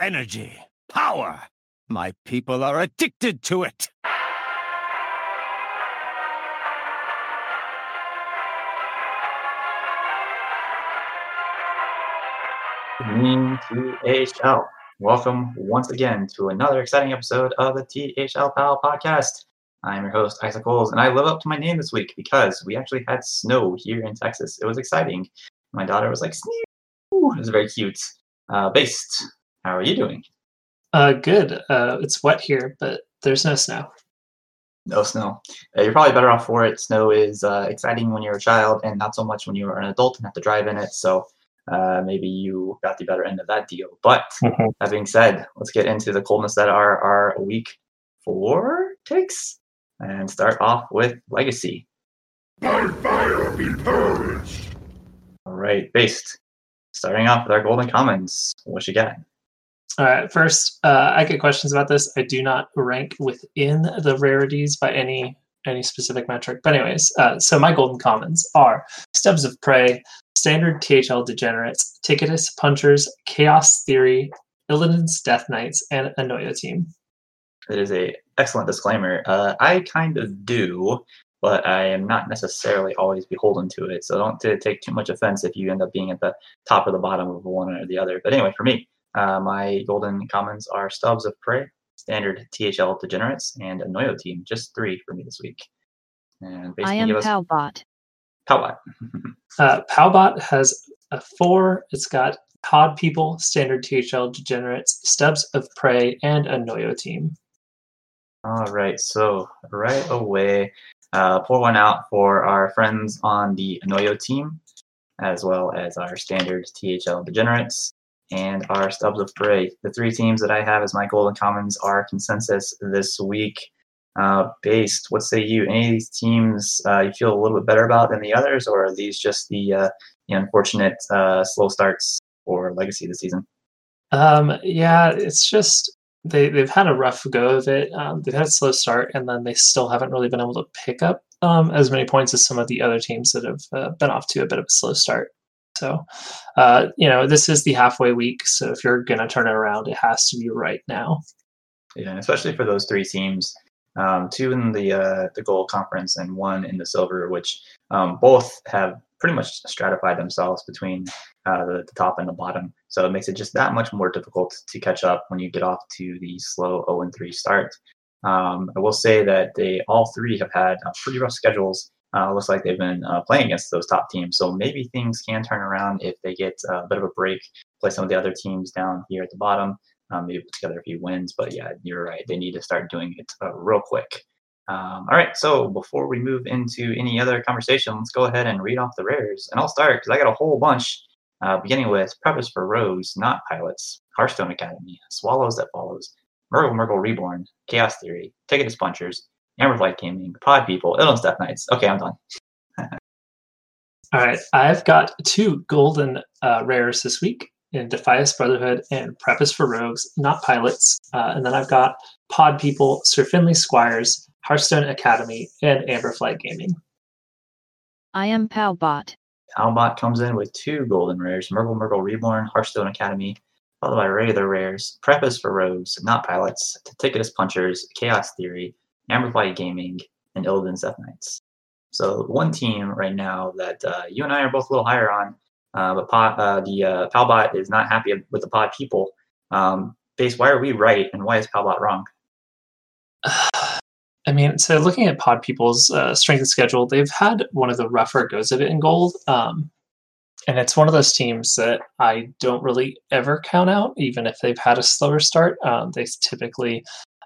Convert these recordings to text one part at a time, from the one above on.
energy, power. My people are addicted to it. THL. Welcome once again to another exciting episode of the THL Pal podcast. I'm your host, Isaac Coles, and I live up to my name this week because we actually had snow here in Texas. It was exciting. My daughter was like, Snow! It was very cute. Uh, based, how are you doing? Uh, good. Uh, it's wet here, but there's no snow. No snow. Uh, you're probably better off for it. Snow is uh, exciting when you're a child and not so much when you're an adult and have to drive in it. So uh, maybe you got the better end of that deal. But Mhm. that being said, let's get into the coldness that are our week four takes and start off with Legacy. By fire be purged. All right, based. Starting off with our Golden Commons. What you got? All right. First, uh, I get questions about this. I do not rank within the rarities by any any specific metric. But anyways, uh, so my golden commons are Stubs of Prey, Standard THL Degenerates, Ticketus Punchers, Chaos Theory, Illidan's Death Knights, and Anoya Team. It is a excellent disclaimer. Uh, I kind of do, but I am not necessarily always beholden to it. So don't take too much offense if you end up being at the top or the bottom of one or the other. But anyway, for me, uh, my golden commons are Stubs of Prey, Standard THL Degenerates, and a Noyo team. Just three for me this week. And basically I am give us Palbot. Powbot. Uh, Powbot has a four. It's got Pod People, Standard THL Degenerates, Stubs of Prey, and a Noyo Team. All right, so right away, uh, pour one out for our friends on the Anoyo team, as well as our standard THL Degenerates and our Stubs of Prey. The three teams that I have as my Golden Commons are consensus this week. Uh, based, what say you? Any of these teams uh, you feel a little bit better about than the others, or are these just the, uh, the unfortunate uh, slow starts for Legacy this season? Um, yeah, it's just they they've had a rough go of it. Um, they've had a slow start, and then they still haven't really been able to pick up um, as many points as some of the other teams that have uh, been off to a bit of a slow start. So, uh, you know, this is the halfway week. So if you're gonna turn it around, it has to be right now. Yeah, especially for those three teams, um, two in the uh, the gold conference and one in the silver, which um, both have pretty much stratified themselves between uh, the, the top and the bottom. So it makes it just that much more difficult to catch up when you get off to the slow 0 and 3 start. Um, I will say that they all three have had uh, pretty rough schedules. Uh, looks like they've been uh, playing against those top teams, so maybe things can turn around if they get a bit of a break, play some of the other teams down here at the bottom um, maybe put together a few wins. But yeah, you're right. They need to start doing it uh, real quick. Um, all right. So before we move into any other conversation, let's go ahead and read off the rares. And I'll start because I got a whole bunch, uh, beginning with Preface for Rose, Not Pilots, Hearthstone Academy, Swallows That Follows, Murgle Murgle Reborn, Chaos Theory, Ticket to Amber Flight Gaming, Pod People, Illidan's Death Knights. Okay, I'm done. All right, I've got two golden uh, rares this week in Defias Brotherhood and Preface for Rogues, not pilots. Uh, and then I've got Pod People, Sir Finley Squires, Hearthstone Academy, and Amberflight Gaming. I am Palbot. Albot comes in with two golden rares, Murgle Murgle Reborn, Hearthstone Academy, followed by regular rares, Preface for Rogues, Not Pilots, Ticketus Punchers, Chaos Theory, Amberflight Gaming, and Illidan's Death Knights. So one team right now that uh, you and I are both a little higher on, uh, but uh, the uh, Palbot is not happy with the pod people. Um, base, why are we right and why is Palbot wrong? I mean, so looking at Pod People's uh, strength of schedule, they've had one of the rougher goes of it in gold. Um, and it's one of those teams that I don't really ever count out, even if they've had a slower start. Um, they typically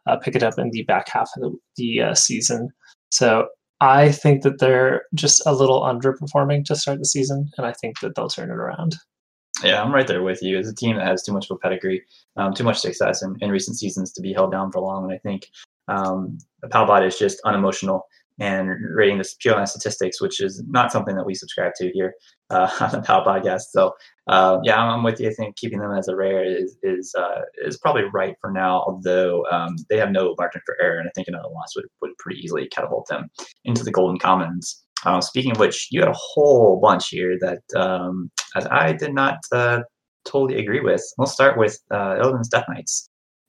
uh, pick it up in the back half of the, the uh, season. So I think that they're just a little underperforming to start the season, and I think that they'll turn it around. Yeah, I'm right there with you. It's a team that has too much of a pedigree, um, too much success in, in recent seasons to be held down for long. And I think um, Palbot is just unemotional and rating this pure on statistics, which is not something that we subscribe to here uh, on the Pal podcast. So uh, yeah, I'm, with you. I think keeping them as a rare is is uh, is probably right for now. Although um, they have no margin for error, and I think another loss would, would pretty easily catapult them into the Golden Commons. Uh, speaking of which, you had a whole bunch here that um, as I did not uh, totally agree with. We'll start with uh, Illidan's Death Knights,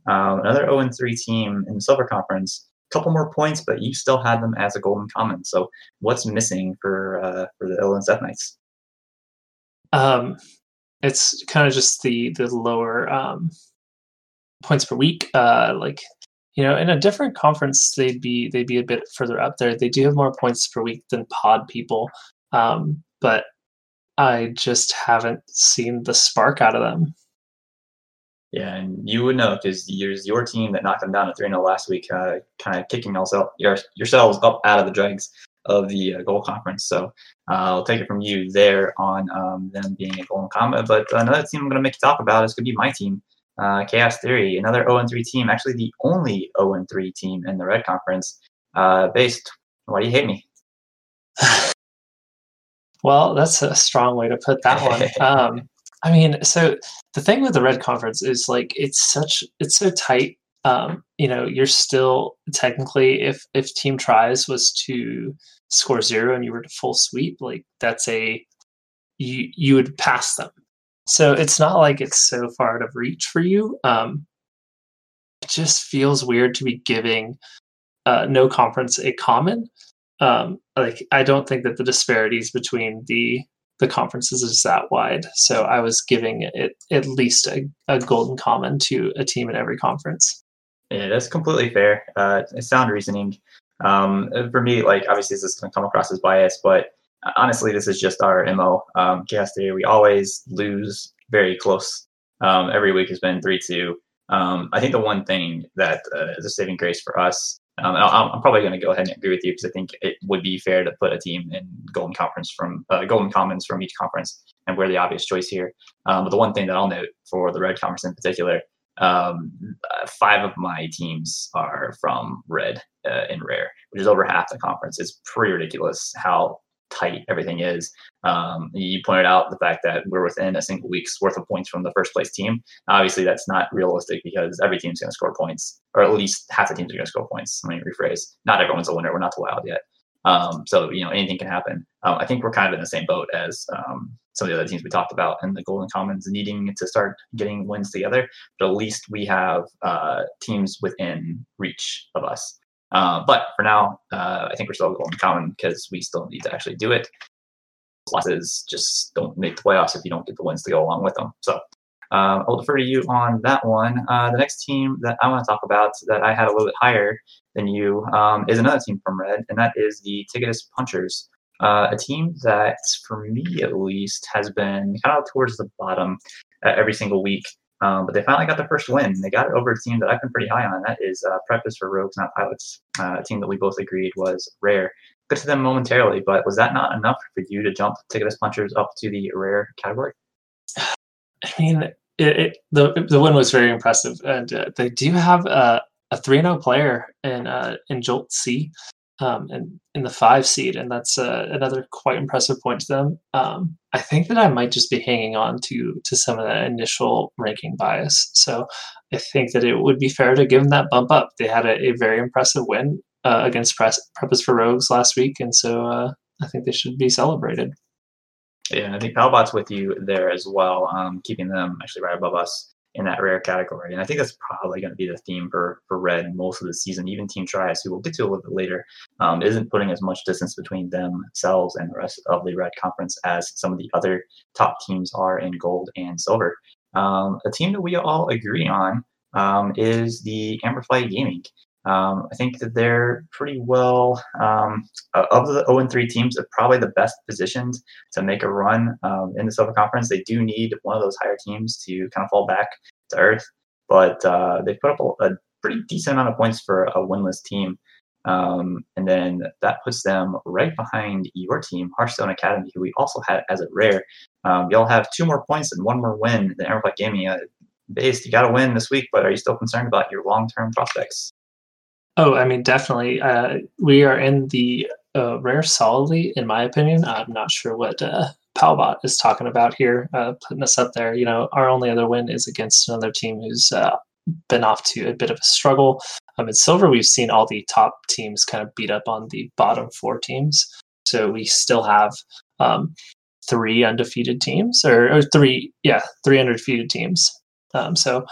um, another 0 3 team in the Silver Conference. Couple more points, but you still had them as a golden common. So, what's missing for uh, for the Illidan's Death Knights? Um, it's kind of just the the lower um, points per week. Uh, like you know, in a different conference, they'd be they'd be a bit further up there. They do have more points per week than Pod people, um, but I just haven't seen the spark out of them. Yeah, and you would know because yours your team that knocked them down at 3 0 last week, uh, kind of kicking yourself, your, yourselves up out of the dregs of the uh, goal conference. So uh, I'll take it from you there on um, them being a golden common. But another team I'm going to make you talk about is going to be my team, uh, Chaos Theory, another 0 3 team, actually the only 0 3 team in the Red Conference. Uh, based, why do you hate me? well, that's a strong way to put that one. Um, I mean, so the thing with the Red Conference is like it's such it's so tight. Um, you know, you're still technically if if Team Tries was to score zero and you were to full sweep, like that's a you you would pass them. So it's not like it's so far out of reach for you. Um, it just feels weird to be giving uh, no conference a common. Um, like I don't think that the disparities between the the conferences is that wide. So I was giving it at least a, a golden common to a team in every conference. Yeah, that's completely fair. Uh, sound reasoning. Um, for me, like obviously this is going to come across as bias, but honestly, this is just our mo. Um, Chaos Theory, we always lose very close. Um, every week has been three two. Um, I think the one thing that uh, is a saving grace for us um, I'm probably going to go ahead and agree with you because I think it would be fair to put a team in Golden Conference from uh, Golden Commons from each conference, and we're the obvious choice here. Um, but the one thing that I'll note for the Red Conference in particular, um, uh, five of my teams are from Red uh, in Rare, which is over half the conference. It's pretty ridiculous how tight everything is. Um, you pointed out the fact that we're within a single week's worth of points from the first place team. Obviously, that's not realistic because every team's going to score points, or at least half the teams are going to score points. Let me rephrase: not everyone's a winner. We're not wild yet. Um, so you know anything can happen. Um, I think we're kind of in the same boat as um, some of the other teams we talked about, and the Golden Commons needing to start getting wins together. But at least we have uh, teams within reach of us. Uh, but for now, uh, I think we're still Golden common because we still need to actually do it. Losses just don't make the playoffs if you don't get the wins to go along with them. So uh, I'll defer to you on that one. Uh, the next team that I want to talk about that I had a little bit higher than you um, is another team from Red, and that is the Ticketus Punchers. Uh, a team that, for me at least, has been kind of towards the bottom every single week. Um, but they finally got their first win. They got it over a team that I've been pretty high on. That is uh, Practice for Rogues, Not Pilots, uh, a team that we both agreed was rare. Good to them momentarily, but was that not enough for you to jump Ticketus Punchers up to the rare category? I mean, it, it, the the win was very impressive, and uh, they do have a a three zero oh player in uh, in Jolt C um, and in the five seed, and that's uh, another quite impressive point to them. Um, I think that I might just be hanging on to to some of that initial ranking bias. So I think that it would be fair to give them that bump up. They had a, a very impressive win uh, against Press, Preppers for Rogues last week, and so uh, I think they should be celebrated. Yeah, I think Palbot's with you there as well, um, keeping them actually right above us in that rare category. And I think that's probably going to be the theme for for Red most of the season. Even Team Tries, who we'll get to a little bit later, um, isn't putting as much distance between themselves and the rest of the Red Conference as some of the other top teams are in Gold and Silver. Um, a team that we all agree on um, is the Amberflight Gaming. Um, I think that they're pretty well um, of the 0 3 teams. They're probably the best positioned to make a run um, in the Silver Conference. They do need one of those higher teams to kind of fall back to earth, but uh, they put up a, a, pretty decent amount of points for a winless team. Um, and then that puts them right behind your team, Hearthstone Academy, who we also had as a rare. Um, y'all have two more points and one more win than Amberflight Gaming. Uh, based, you got to win this week, but are you still concerned about your long term prospects? Oh, I mean, definitely. Uh, we are in the uh, rare solidly, in my opinion. I'm not sure what uh, Palbot is talking about here, uh, putting us up there. You know, our only other win is against another team who's uh, been off to a bit of a struggle. Um, in silver, we've seen all the top teams kind of beat up on the bottom four teams. So we still have um, three undefeated teams, or, or three, yeah, three undefeated teams. Um, so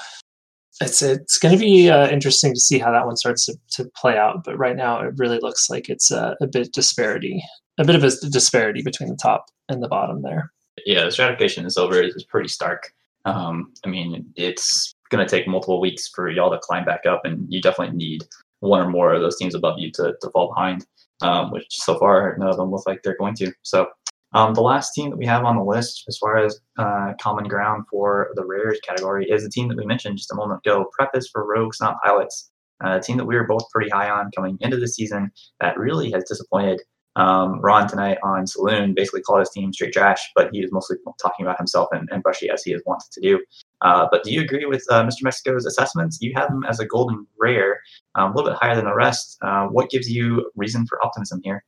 it's it's going to be uh, interesting to see how that one starts to, to play out. But right now, it really looks like it's a, a bit disparity, a bit of a disparity between the top and the bottom there. Yeah, the stratification is, is pretty stark. Um, I mean, it's going to take multiple weeks for y'all to climb back up, and you definitely need one or more of those teams above you to, to fall behind, um, which so far none of them look like they're going to. So um, the last team that we have on the list, as far as uh, common ground for the rares category, is the team that we mentioned just a moment ago. Is for Rogues, not Pilots. Uh, a team that we were both pretty high on coming into the season that really has disappointed. Um, Ron tonight on Saloon basically called his team straight trash, but he was mostly talking about himself and, and Brushy as he has wanted to do. Uh, but do you agree with uh, Mr. Mexico's assessments? You have him as a golden rare, um, a little bit higher than the rest. Uh, what gives you reason for optimism here?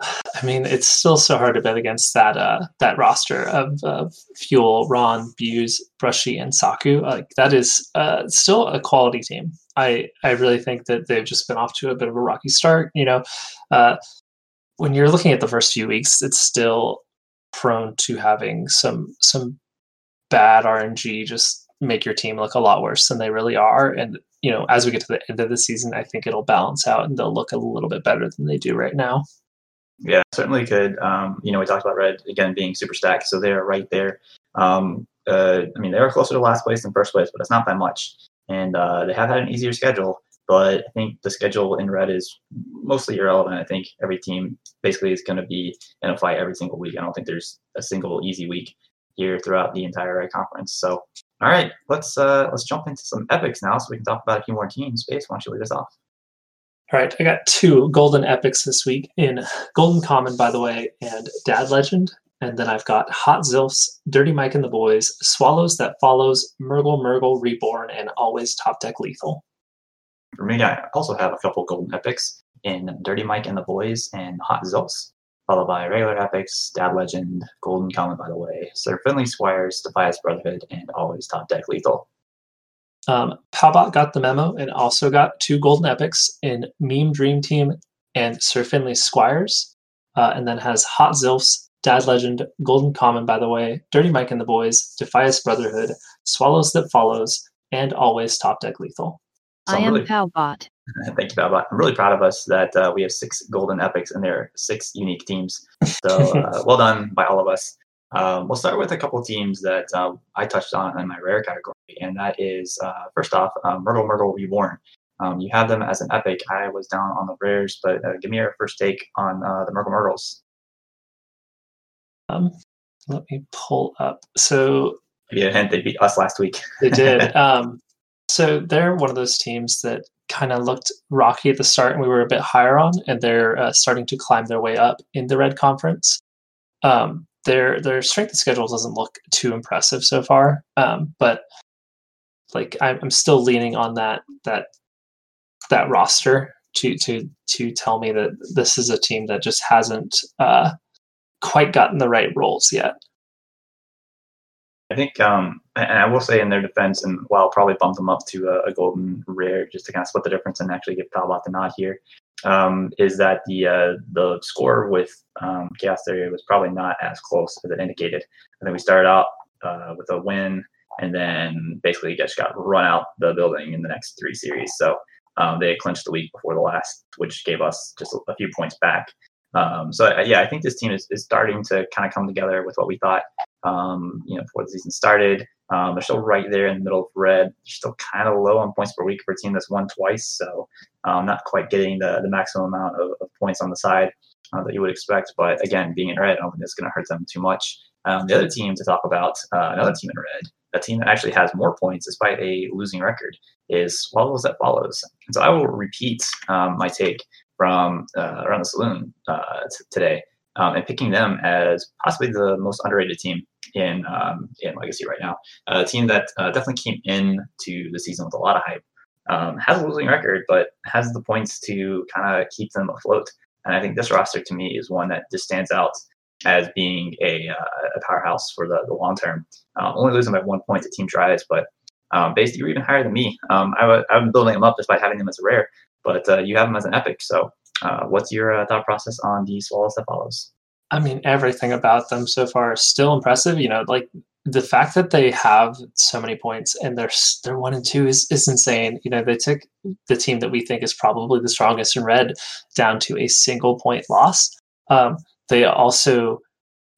I mean, it's still so hard to bet against that uh, that roster of uh, Fuel, Ron, Buse, Brushy, and Saku. Like that is uh, still a quality team. I I really think that they've just been off to a bit of a rocky start. You know, uh, when you're looking at the first few weeks, it's still prone to having some some bad RNG just make your team look a lot worse than they really are. And you know, as we get to the end of the season, I think it'll balance out and they'll look a little bit better than they do right now. Yeah, certainly could. Um, you know, we talked about Red again being super stacked, so they're right there. Um, uh, I mean, they are closer to last place than first place, but it's not by much. And uh, they have had an easier schedule, but I think the schedule in Red is mostly irrelevant. I think every team basically is going to be in a fight every single week. I don't think there's a single easy week here throughout the entire Red conference. So, all right, let's uh, let's jump into some epics now, so we can talk about a few more teams. Space, why don't you lead us off? All right, I got two golden epics this week in Golden Common, by the way, and Dad Legend. And then I've got Hot Zilfs, Dirty Mike and the Boys, Swallows That Follows, Murgle Murgle Reborn, and Always Top Deck Lethal. For me, I also have a couple golden epics in Dirty Mike and the Boys and Hot Zilfs, followed by regular epics, Dad Legend, Golden Common, by the way, Sir Finley Squires, Defias Brotherhood, and Always Top Deck Lethal. Um, Palbot got the memo and also got two golden epics in Meme Dream Team and Sir Finley Squires, uh, and then has Hot Zilfs, Dad Legend, Golden Common, by the way, Dirty Mike and the Boys, Defias Brotherhood, Swallows That Follows, and Always Top Deck Lethal. So I am really, Palbot. Thank you, Palbot. I'm really proud of us that uh, we have six golden epics and there are six unique teams. So uh, well done by all of us. Um, we'll start with a couple teams that uh, I touched on in my rare category, and that is uh, first off, um, Murgle Murgle Reborn. Um, you have them as an epic. I was down on the rares, but uh, give me your first take on uh, the Murgle Murgles. Um, let me pull up. So, yeah, a hint, they beat us last week. they did. Um, so they're one of those teams that kind of looked rocky at the start, and we were a bit higher on, and they're uh, starting to climb their way up in the Red Conference. Um, their their strength of schedule doesn't look too impressive so far, um, but like I'm still leaning on that that that roster to to to tell me that this is a team that just hasn't uh, quite gotten the right roles yet. I think, um, and I will say in their defense, and while I'll probably bump them up to a, a, golden rare just to kind of split the difference and actually give Palbot the nod here um, is that the uh, the score with um, Chaos Theory was probably not as close as it indicated. I think we started out uh, with a win, and then basically just got run out the building in the next three series. So um, they clinched the week before the last, which gave us just a, few points back. Um, so uh, yeah, I think this team is, is starting to kind of come together with what we thought. Um, you know, before the season started, um, they're still right there in the middle of red. They're still kind of low on points per week for a team that's won twice, so um, not quite getting the, the maximum amount of, of points on the side uh, that you would expect. But again, being in red, I don't think it's going to hurt them too much. Um, the other team to talk about, uh, another team in red, a team that actually has more points despite a losing record, is Swallows That Follows. And so I will repeat um, my take from uh, around the saloon uh, t- today, um, and picking them as possibly the most underrated team in um, in Legacy right now. A team that uh, definitely came into the season with a lot of hype. Um, has a losing record, but has the points to kind of keep them afloat. And I think this roster to me is one that just stands out as being a, uh, a powerhouse for the, the long term. Uh, only losing by one point to Team Tries, but um, based you're even higher than me. Um, I w- I've been building them up despite having them as a rare but uh, you have them as an epic. So, uh, what's your uh, thought process on the swallows that follows? I mean, everything about them so far is still impressive. You know, like the fact that they have so many points and they're they're one and two is is insane. You know, they took the team that we think is probably the strongest in red down to a single point loss. Um, they also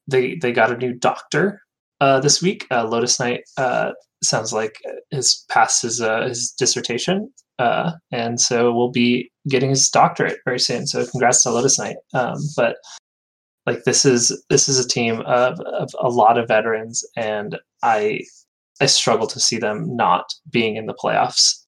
they they got a new doctor uh, this week. Uh, Lotus Knight uh, sounds like has passed his uh, his dissertation, uh, and so we'll be getting his doctorate very soon. So congrats to Lotus Knight. Um, but like this is this is a team of, of a lot of veterans, and I I struggle to see them not being in the playoffs.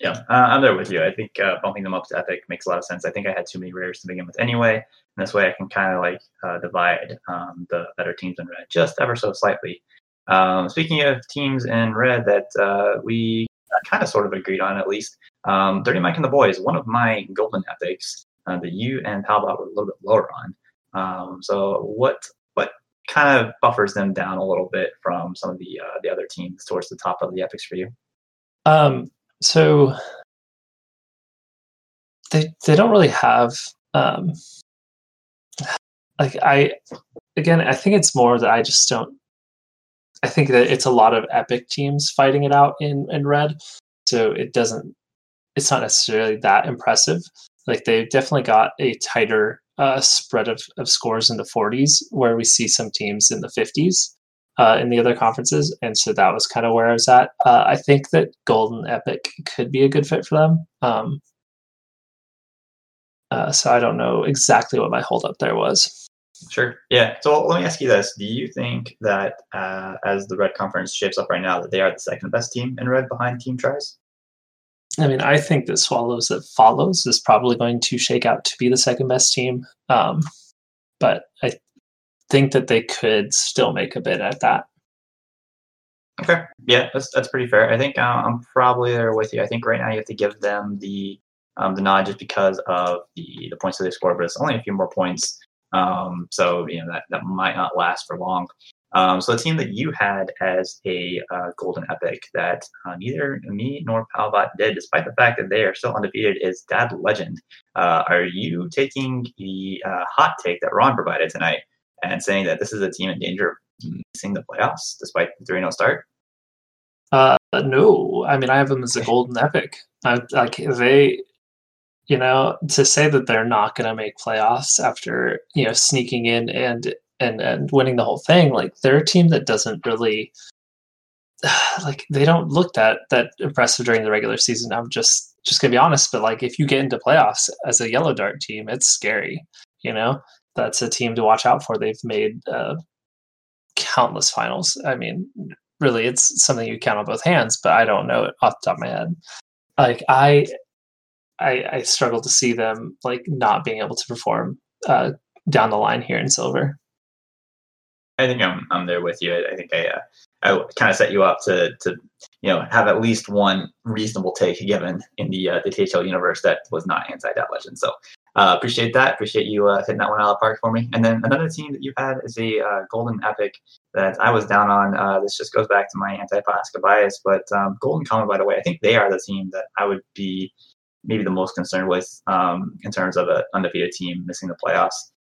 Yeah, uh, I'm there with you. I think uh, bumping them up to Epic makes a lot of sense. I think I had too many rares to begin with anyway. And this way I can kind of like uh, divide um, the better teams in red just ever so slightly. Um, speaking of teams in red that uh, we kind of sort of agreed on at least, um, Dirty Mike and the Boys, one of my golden epics uh, that you and Palbot were a little bit lower on. Um, so what what kind of buffers them down a little bit from some of the uh, the other teams towards the top of the epics for you? Um, so they they don't really have um, like I again I think it's more that I just don't I think that it's a lot of epic teams fighting it out in in red. So it doesn't it's not necessarily that impressive. Like they've definitely got a tighter uh, spread of, of scores in the 40s where we see some teams in the 50s uh, in the other conferences, and so that was kind of where I was at. Uh, I think that Golden Epic could be a good fit for them. Um, uh, so I don't know exactly what my holdup there was. Sure. Yeah. So let me ask you this: Do you think that uh, as the Red Conference shapes up right now, that they are the second best team in Red behind Team Tries? I mean, I think that Swallows that follows is probably going to shake out to be the second best team. Um, but I think that they could still make a bid at that. Okay, yeah, that's that's pretty fair. I think uh, I'm probably there with you. I think right now you have to give them the um, the nod just because of the the points that they scored, but it's only a few more points. Um, so you know that that might not last for long. Um, so the team that you had as a uh, golden epic that uh, neither me nor Palbot did, despite the fact that they are still undefeated, is Dad Legend. Uh, are you taking the uh, hot take that Ron provided tonight and saying that this is a team in danger of missing the playoffs despite the 3 0 start? Uh, no, I mean I have them as a golden epic. I, like they, you know, to say that they're not going to make playoffs after you know sneaking in and and and winning the whole thing, like they're a team that doesn't really like they don't look that that impressive during the regular season. I'm just just gonna be honest, but like if you get into playoffs as a yellow dart team, it's scary. You know, that's a team to watch out for. They've made uh, countless finals. I mean, really, it's something you count on both hands, but I don't know it off the top of my head. Like I, I, I struggle to see them like not being able to perform uh, down the line here in silver. I think I'm I'm there with you. I think I uh, I kind of set you up to to you know have at least one reasonable take given in the uh, the THL universe that was not anti Dad Legend. So uh, appreciate that. Appreciate you uh, hitting that one out of the park for me. And then another team that you had is a uh, Golden Epic that I was down on. Uh, this just goes back to my anti-Pasca bias, but um, Golden Common, by the way, I think they are the team that I would be maybe the most concerned with um, in terms of an undefeated team missing the playoffs.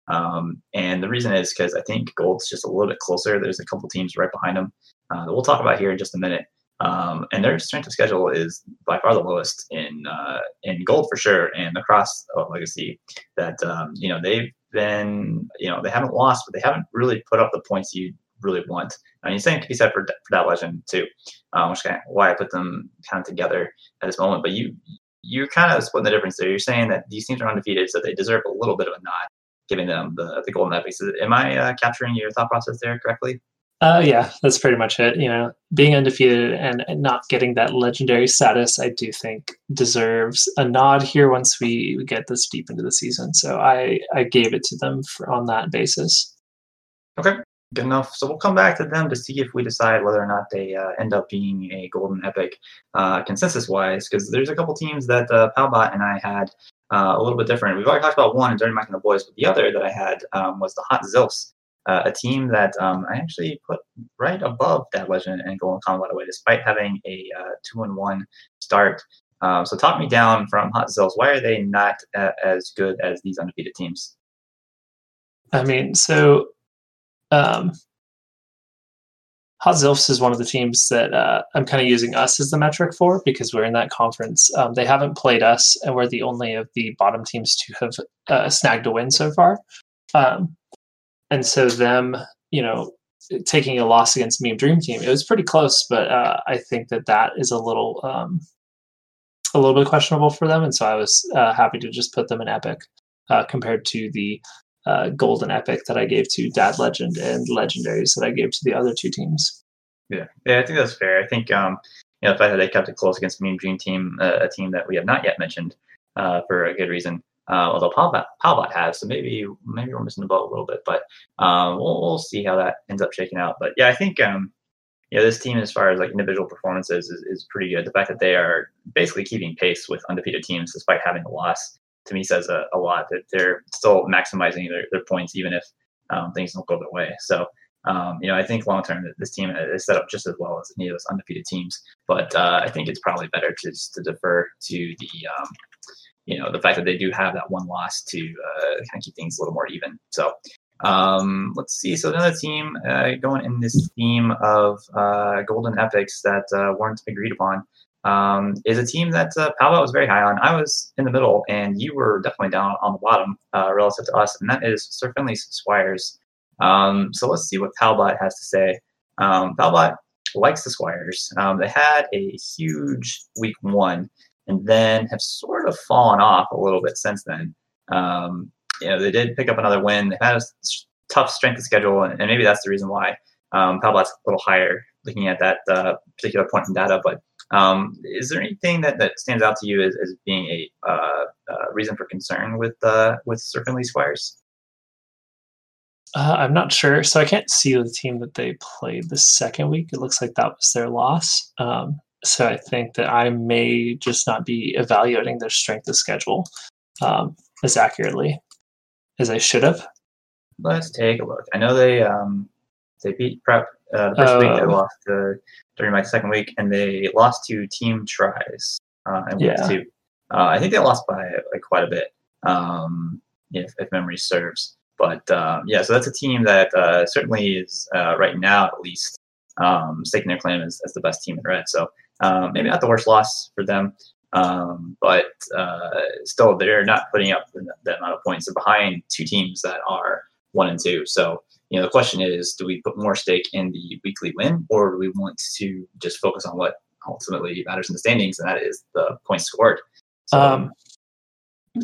Um, and the reason is because I think Gold's just a little bit closer. There's a couple teams right behind them uh, that we'll talk about here in just a minute. Um, and their strength of schedule is by far the lowest in uh, in gold for sure, and across oh, legacy. That um, you know they've been you know they haven't lost, but they haven't really put up the points you really want. And the same can be said for for Dad Legend too, um, which is kind of why I put them kind of together at this moment. But you you're kind of splitting the difference there. You're saying that these teams are undefeated, so they deserve a little bit of a nod, giving them the the golden epics. Am I uh, capturing your thought process there correctly? Uh, yeah, that's pretty much it. You know, being undefeated and, and not getting that legendary status, I do think deserves a nod here once we get this deep into the season. So I I gave it to them for, on that basis. Okay, good enough. So we'll come back to them to see if we decide whether or not they uh, end up being a golden epic uh, consensus wise, because there's a couple teams that uh, Palbot and I had uh, a little bit different. We've already talked about one, and Dirty Mike and the Boys, but the other that I had um, was the Hot Zilfs uh, a team that um, I actually put right above Dad Legend and Golden Common, by the way, despite having a uh, two and one start. Um, so talk me down from Hot Zilfs. Why are they not uh, as good as these undefeated teams? I mean, so um, Hot Zilfs is one of the teams that uh, I'm kind of using us as the metric for because we're in that conference. Um, they haven't played us, and we're the only of the bottom teams to have uh, snagged a win so far. Um, and so, them, you know, taking a loss against Meme Dream Team, it was pretty close, but uh, I think that that is a little, um, a little bit questionable for them. And so, I was uh, happy to just put them in Epic uh, compared to the uh, golden epic that I gave to Dad Legend and legendaries that I gave to the other two teams. Yeah, yeah, I think that's fair. I think um, you know the fact that they kept it close against Meme Dream Team, uh, a team that we have not yet mentioned uh, for a good reason. Uh, although Palbot, Palbot has, so maybe maybe we're missing the boat a little bit, but um, we'll, we'll see how that ends up shaking out. But yeah, I think um, you know this team, as far as like individual performances, is, is pretty good. The fact that they are basically keeping pace with undefeated teams despite having a loss to me says a, a lot that they're still maximizing their, their points even if um, things don't go their way. So, um, you know, I think long term this team is set up just as well as any of those undefeated teams. But uh, I think it's probably better to to defer to the, um, you know, the fact that they do have that one loss to uh, kind of keep things a little more even. So. Um, let's see. So another team uh, going in this theme of uh, golden epics that uh, weren't agreed upon um, is a team that uh, Palbot was very high on. I was in the middle, and you were definitely down on the bottom uh, relative to us, and that is Sir Finley's Squires. Um, so let's see what Palbot has to say. Um, Palbot likes the Squires. Um, they had a huge week one, and then have sort of fallen off a little bit since then. Um, you know, they did pick up another win. They had a tough strength of schedule, and, and maybe that's the reason why um, a little higher looking at that uh, particular point in data, but um, is there anything that, that stands out to you as, as being a uh, uh, reason for concern with uh, with Sir Finley Squires? Uh, I'm not sure, so I can't see the team that they played the second week. It looks like that was their loss. Um, so I think that I may just not be evaluating their strength of schedule um, as accurately as I should have. Let's take a look. I know they um, they beat Prep uh, the first week. They uh, lost to during my second week, and they lost to Team Tries uh, in week yeah. two. Uh, I think they lost by like quite a bit, um, if, if memory serves. But um, yeah, so that's a team that uh, certainly is uh, right now at least um, staking their claim as, as the best team in red. So um, maybe not the worst loss for them, um, but uh, still they're not putting up that amount of points. They're behind two teams that are one and two. So you know, the question is, do we put more stake in the weekly win, or do we want to just focus on what ultimately matters in the standings, and that is the points scored? So, um,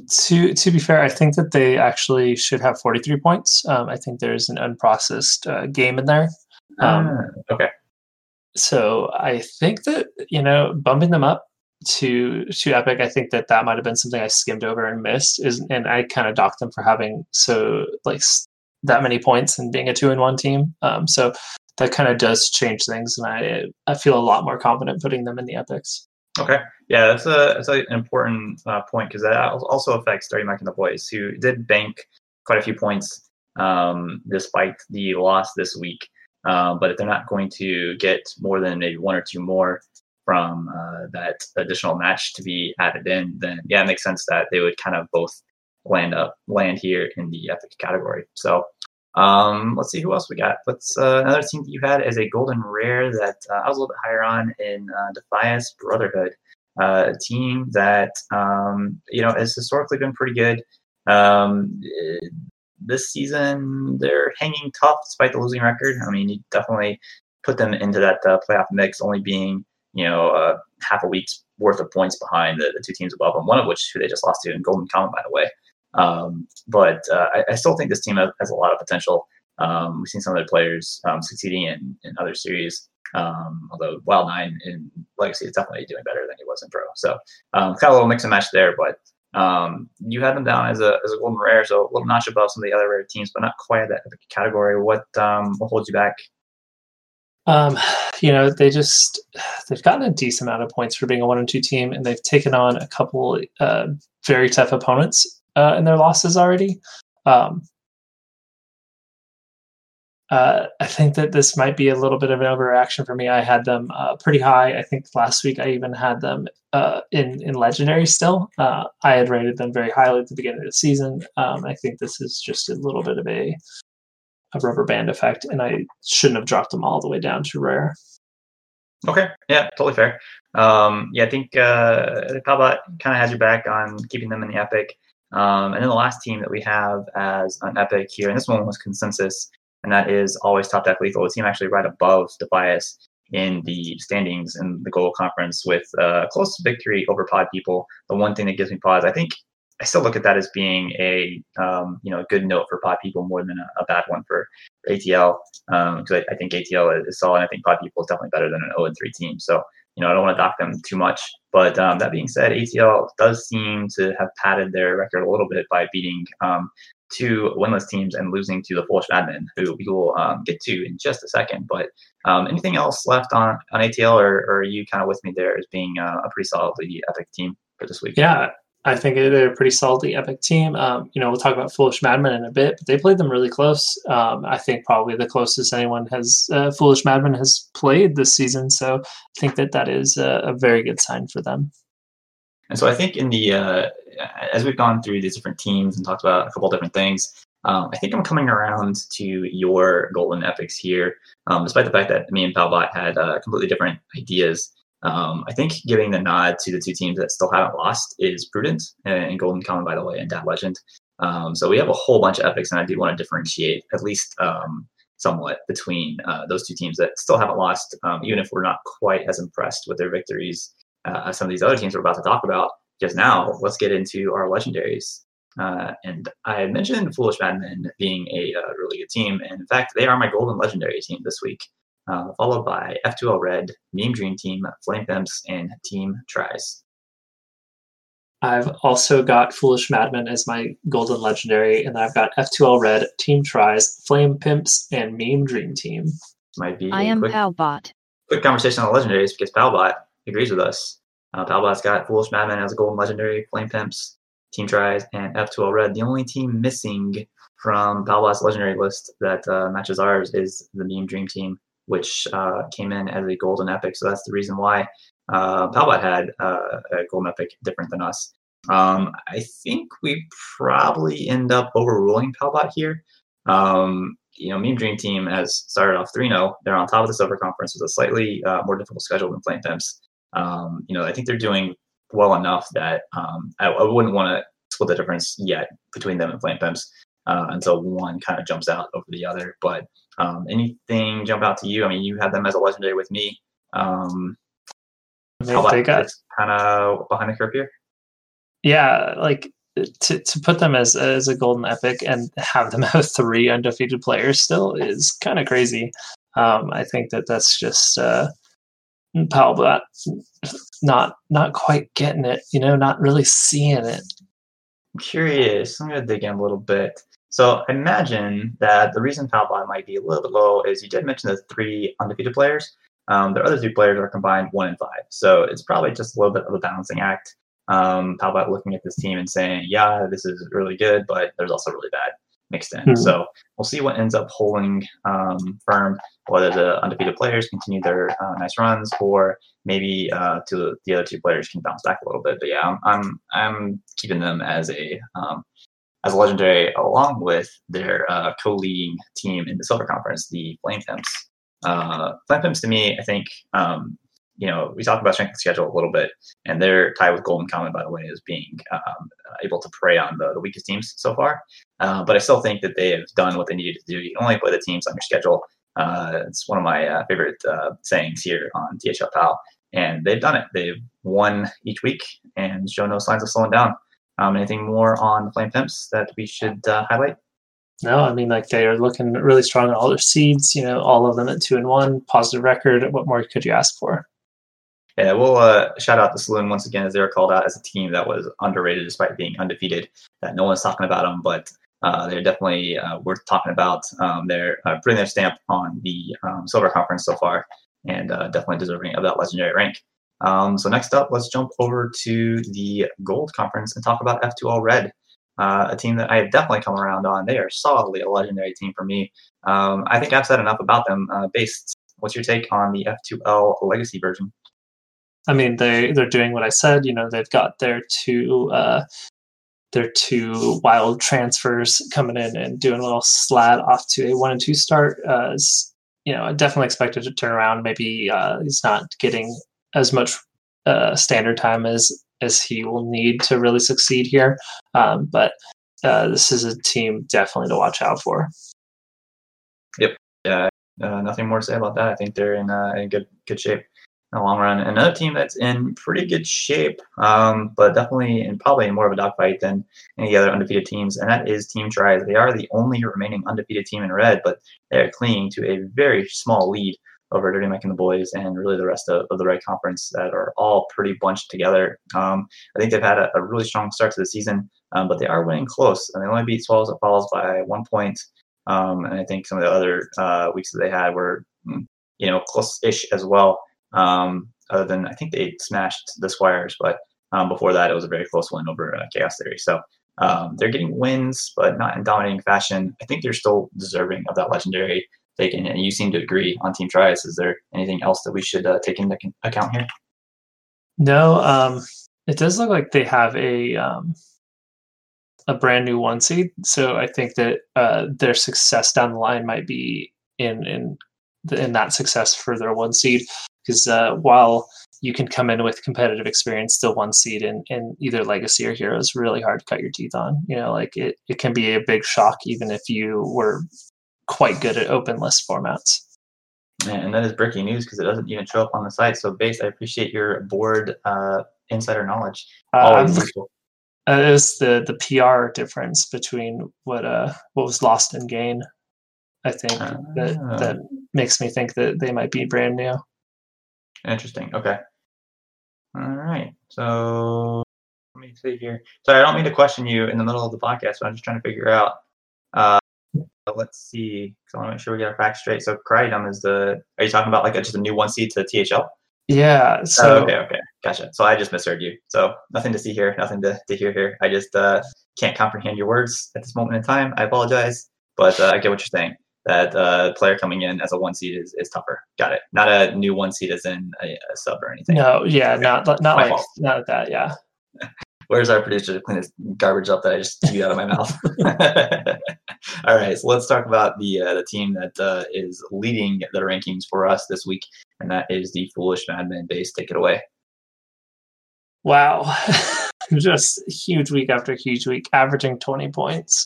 to to be fair, I think that they actually should have 43 points. Um, I think there's an unprocessed uh, game in there. Um, uh, okay. So I think that you know bumping them up to to Epic, I think that that might have been something I skimmed over and missed. Is and I kind of docked them for having so like that many points and being a two in one team. Um, so that kind of does change things, and I I feel a lot more confident putting them in the epics. Okay, yeah, that's a that's an important uh, point because that also affects Dirty Mike and the boys who did bank quite a few points um, despite the loss this week. Uh, but if they're not going to get more than maybe one or two more from uh, that additional match to be added in, then yeah, it makes sense that they would kind of both land up land here in the epic category. So um, let's see who else we got. Let's uh, another team that you had as a golden rare that uh, I was a little bit higher on in uh, Defias Brotherhood, uh, a team that um, you know has historically been pretty good. Um, this season they're hanging tough despite the losing record. I mean, you definitely put them into that uh, playoff mix, only being you know uh, half a week's worth of points behind the, the two teams above them. One of which who they just lost to in Golden Common, by the way. Um, but uh, I, I, still think this team has, a lot of potential. Um, we've seen some of their players um, succeeding in, in other series. Um, although Wild Nine in Legacy is definitely doing better than he was in Pro. So um, kind of a little mix and match there. But um, you had them down as a, as a golden rare, so a little notch above some of the other rare teams, but not quite that category. What um, what holds you back? Um, you know, they just they've gotten a decent amount of points for being a one and two team, and they've taken on a couple uh, very tough opponents uh, in their losses already. Um, Uh, I think that this might be a little bit of an overreaction for me. I had them uh, pretty high. I think last week I even had them uh, in in legendary. Still, uh, I had rated them very highly at the beginning of the season. Um, I think this is just a little bit of a a rubber band effect, and I shouldn't have dropped them all the way down to rare. Okay, yeah, totally fair. Um, yeah, I think uh, Palbot kind of has your back on keeping them in the epic. Um, and then the last team that we have as an epic here, and this one was consensus, and that is always top deck lethal. The team actually right above Defias in the standings in the Global Conference with uh, close victory over Pod People. The one thing that gives me pause, I think I still look at that as being a um, you know a good note for Pod People more than a, a bad one for, ATL because um, I, I, think ATL is solid. I think Pod People is definitely better than an 0 3 team. So you know I don't want to dock them too much. But um, that being said, ATL does seem to have padded their record a little bit by beating um, two winless teams and losing to the Foolish Madmen, who we will um, get to in just a second. But um, anything else left on, on ATL, or, or, are you kind of with me there as being uh, a pretty solidly epic team for this week? Yeah, I think they're a pretty solidly epic team. Um, you know, we'll talk about Foolish Madmen in a bit, but they played them really close. Um, I think probably the closest anyone has uh, Foolish Madmen has played this season. So I think that that is a, a very good sign for them. And so I think in the uh, as we've gone through these different teams and talked about a couple different things, um, I think I'm coming around to your golden epics here, um, despite the fact that me and Palbot had uh, completely different ideas. Um, I think giving the nod to the two teams that still haven't lost is prudent, and Golden Common, by the way, and Dad Legend. Um, so we have a whole bunch of epics, and I do want to differentiate at least um, somewhat between uh, those two teams that still haven't lost, um, even if we're not quite as impressed with their victories uh, some of these other teams we're about to talk about. Just now, let's get into our legendaries. Uh, and I mentioned Foolish Madmen being a uh, really good team, and in fact, they are my golden legendary team this week uh, followed by F2L Red, Meme Dream Team, Flame Pimps, and Team Tries. I've also got Foolish Madmen as my golden legendary, and I've got F2L Red, Team Tries, Flame Pimps, and Meme Dream Team. Might be I am quick, Palbot. Quick conversation on the legendaries because Palbot agrees with us. Uh, Palbot's got Foolish Madmen as a golden legendary, Flame Pimps, Team Tries, and F2L Red. The only team missing from Palbot's legendary list that uh, matches ours is the Meme Dream Team which uh, came in as a golden epic. So that's the reason why uh, Palbot had uh, a golden epic different than us. Um, I think we probably end up overruling Palbot here. Um, you know, Meme Dream Team has started off 3 0. They're on top of the Silver Conference with a slightly uh, more difficult schedule than Flame Pimps. Um, you know, I think they're doing well enough that um, I, I, wouldn't want to split the difference yet between them and Flame Pimps uh, until one kind of jumps out over the other. But um, anything jump out to you? I mean, you had them as a legendary with me. Um, how they got kind of behind the curve here. Yeah, like to, to put them as as a golden epic and have them have three undefeated players still is kind of crazy. Um, I think that that's just uh, Palbot not not quite getting it. You know, not really seeing it. I'm curious. I'm gonna dig in a little bit. So I imagine that the reason Palbot might be a little bit low is you did mention the three undefeated players. Um, their other two players are combined one and five. So it's probably just a little bit of a balancing act. Um, Palbot looking at this team and saying, yeah, this is really good, but there's also really bad mixed in. Mm-hmm. So we'll see what ends up holding um, firm, whether the undefeated players continue their uh, nice runs or maybe uh, to the other two players can bounce back a little bit. But yeah, I'm I'm, I'm keeping them as a um, as a legendary along with their uh, co-leading team in the Silver Conference, the Flame Pimps. Uh, Flame Pimps, to me, I think, um, you know, we talked about strength of schedule a little bit, and they're tied with Golden Common, by the way, as being um, able to prey on the, the weakest teams so far. Uh, but I still think that they have done what they needed to do. You only play the teams on your schedule. Uh, it's one of my uh, favorite uh, sayings here on THL Pal, and they've done it. They've won each week and show no signs of slowing down. Um, anything more on the Flame Pimps that we should uh, highlight? No, I mean like they are looking really strong on all their seeds. You know, all of them at two and one, positive record. What more could you ask for? Yeah, we'll uh, shout out the Saloon once again as they were called out as a team that was underrated despite being undefeated. That no one's talking about them, but uh, they're definitely uh, worth talking about. Um, they're uh, putting their stamp on the um, Silver Conference so far, and uh, definitely deserving of that legendary rank. Um, so next up, let's jump over to the Gold Conference and talk about F2L Red. uh, a team that I have definitely come around on. They are solidly a legendary team for me. Um, I think I've said enough about them. Uh, based, what's your take on the F2L legacy version? I mean, they they're doing what I said. You know, they've got their two uh, their two wild transfers coming in and doing a little slad off to a one and two start. Uh, is, you know, I definitely expected to turn around. Maybe uh, he's not getting as much uh, standard time as as he will need to really succeed here. Um, but uh, this is a team definitely to watch out for. Yep. Yeah. Uh, nothing more to say about that. I think they're in, uh, in good good shape the long run. Another team that's in pretty good shape, um, but definitely in probably more of a dogfight than any other undefeated teams, and that is Team Tries. They are the only remaining undefeated team in red, but they're clinging to a very small lead over Dirty Mike and the boys, and really the rest of, of the Red Conference that are all pretty bunched together. Um, I think they've had a, a, really strong start to the season, um, but they are winning close, and they only beat Swallows at Falls by one point. Um, and I think some of the other uh, weeks that they had were, mm, you know, close-ish as well. Um, other than I think they smashed the Squires, but um, before that it was a very close win over uh, Chaos Theory. So um, they're getting wins, but not in dominating fashion. I think they're still deserving of that legendary taken. And you seem to agree on Team Tries. Is there anything else that we should uh, take into account here? No, um, it does look like they have a um, a brand new one seed. So I think that uh, their success down the line might be in in in that success for their one seed. Because uh, while you can come in with competitive experience, still one seed in, in either Legacy or Hero is really hard to cut your teeth on. You know, like it, it can be a big shock even if you were quite good at open list formats. And that is breaking news because it doesn't even show up on the site. So, Base, I appreciate your board uh, insider knowledge. Uh, Always useful. Uh, it was the the PR difference between what uh what was lost and gain. I think uh, that that makes me think that they might be brand new. Interesting. Okay. All right. So let me see here. Sorry, I don't mean to question you in the middle of the podcast, but I'm just trying to figure out. Uh, let's see. So I want to make sure we get our facts straight. So Kraidum is the. Are you talking about like a, just a new one seed to THL? Yeah. Oh, so oh, okay, okay, gotcha. So I just misheard you. So nothing to see here, nothing to, to hear here. I just uh, can't comprehend your words at this moment in time. I apologize, but uh, I get what you're saying. That uh, player coming in as a one seed is, is tougher. Got it. Not a new one seed as in a, a sub or anything. No, yeah, okay. not not My like fault. not that. Yeah. Where's our producer to clean this garbage up that I just spewed out of my mouth? All right, so let's talk about the uh, the team that uh, is leading the rankings for us this week, and that is the Foolish Madmen base. Take it away. Wow, just huge week after huge week, averaging twenty points.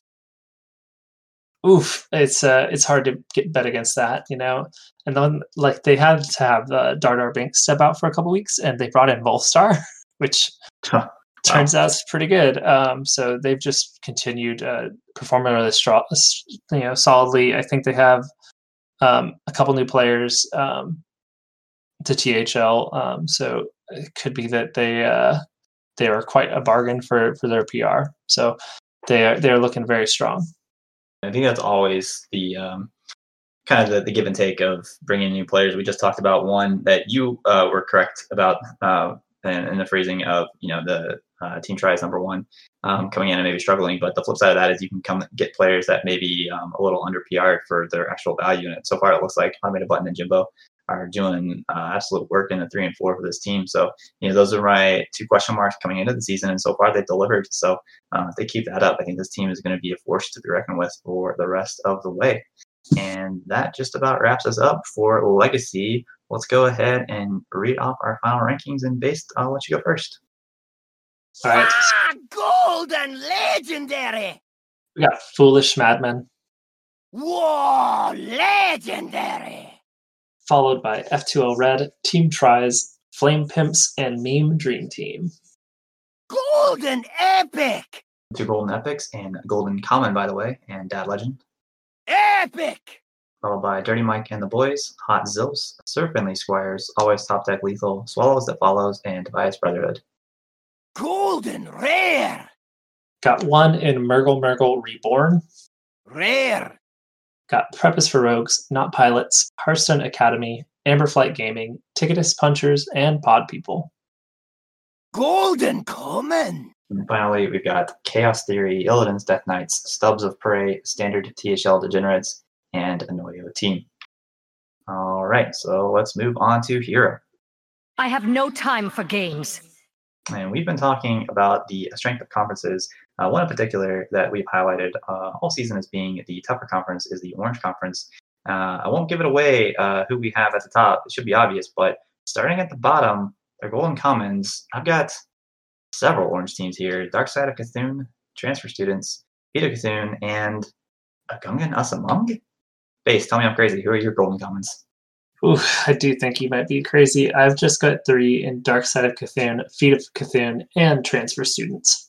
Oof, it's uh, it's hard to get bet against that, you know. And then like they had to have uh, Dardar step out for a couple weeks, and they brought in Volstar, which turns wow. out it's pretty good. Um, so they've just continued uh, performing really strong, you know, solidly. I think they have um, a couple new players um, to THL, um, so it could be that they uh, they are quite a bargain for for their PR. So they are they're looking very strong. I think that's always the um, kind of the, the, give and take of bringing new players. We just talked about one that you uh, were correct about uh, in, in, the phrasing of you know the uh, team tries number one um, coming in and maybe struggling. But the flip side of that is you can come get players that maybe um, a little under PR'd for their actual value. And so far, it looks like Automated Button and Jimbo are doing uh, absolute work in the three and four for this team. So, you know, those are my two question marks coming into the season. And so far, they've delivered. So, uh, if they keep that up, I think this team is going to be a force to be reckoned with for the rest of the way. And that just about wraps us up for Legacy. Let's go ahead and read off our final rankings. And based, I'll let you go first. All right. Ah, golden legendary. We got Foolish Madmen. Whoa, legendary. Followed by F2L Red, Team Tries, Flame Pimps, and Meme Dream Team. Golden Epic. Two Golden Epics and Golden Common, by the way, and Dad Legend. Epic. Followed by Dirty Mike and the Boys, Hot Zilfs, Sir Finley Squires, Always Top Deck Lethal, Swallows That Follows, and Tobias Brotherhood. Golden rare. Got one in Murgle Murgle Reborn. Rare. Got Preppers for Rogues, Not Pilots, Hearthstone Academy, Amberflight Gaming, Ticketus Punchers, and Pod People. Golden Common. And finally, we've got Chaos Theory, Illidan's Death Knights, Stubs of Prey, Standard THL Degenerates, and Anoyo Team. All right, so let's move on to Hero. I have no time for games. And we've been talking about the strength of conferences. Uh, one in particular that we've highlighted uh, all season as being the tougher conference is the Orange Conference. Uh, I won't give it away uh, who we have at the top. It should be obvious, but starting at the bottom, they're Golden Commons. I've got several Orange teams here Dark Side of Cthulhu, Transfer Students, Feet of Cthulhu, and Agungan Gungan Asamung? Base, tell me I'm crazy. Who are your Golden Commons? Ooh, I do think you might be crazy. I've just got three in Dark Side of Cthulhu, Feet of Cthulhu, and Transfer Students.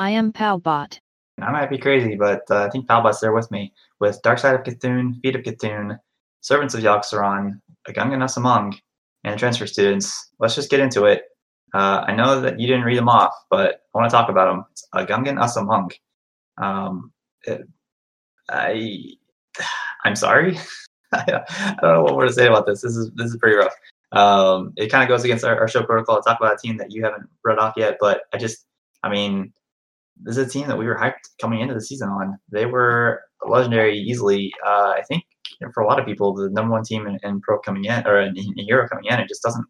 I am Palbot. I might be crazy, but uh, I think Palbot's there with me with Dark Side of Cthulhu, Feet of Cthulhu, Servants of Yogg-Saron, a Gungan Asamung, and Transfer Students. Let's just get into it. Uh, I know that you didn't read them off, but I want to talk about them. It's a Gungan Asamung. Um, I, I'm sorry. I don't know what more to say about this. This is this is pretty rough. Um, it kind of goes against our, our, show protocol to talk about a team that you haven't read off yet, but I just, I mean, this is a team that we were hyped coming into the season on. They were legendary easily. Uh, I think for a lot of people, the number one team in, in pro coming in or in, in Euro coming in, it just doesn't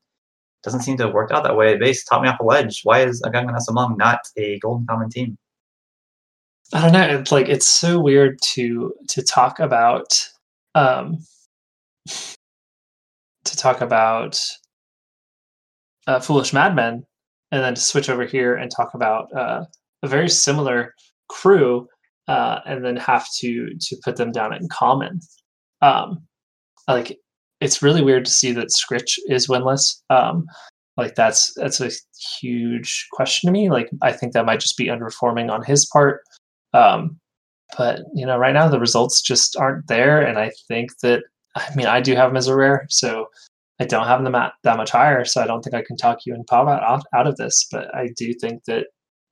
doesn't seem to have worked out that way. Base taught me off a ledge. Why is Gungan Asamung not a golden common team? I don't know. It's like it's so weird to to talk about um to talk about uh, Foolish Madmen, and then to switch over here and talk about uh, a very similar crew, uh, and then have to to put them down in common. Um, like it's really weird to see that Scritch is winless. Um, like that's that's a huge question to me. Like I think that might just be underperforming on his part. Um, but you know, right now the results just aren't there, and I think that I mean I do have him as a rare, so I don't have them at that much higher. So I don't think I can talk you and Paul out out of this. But I do think that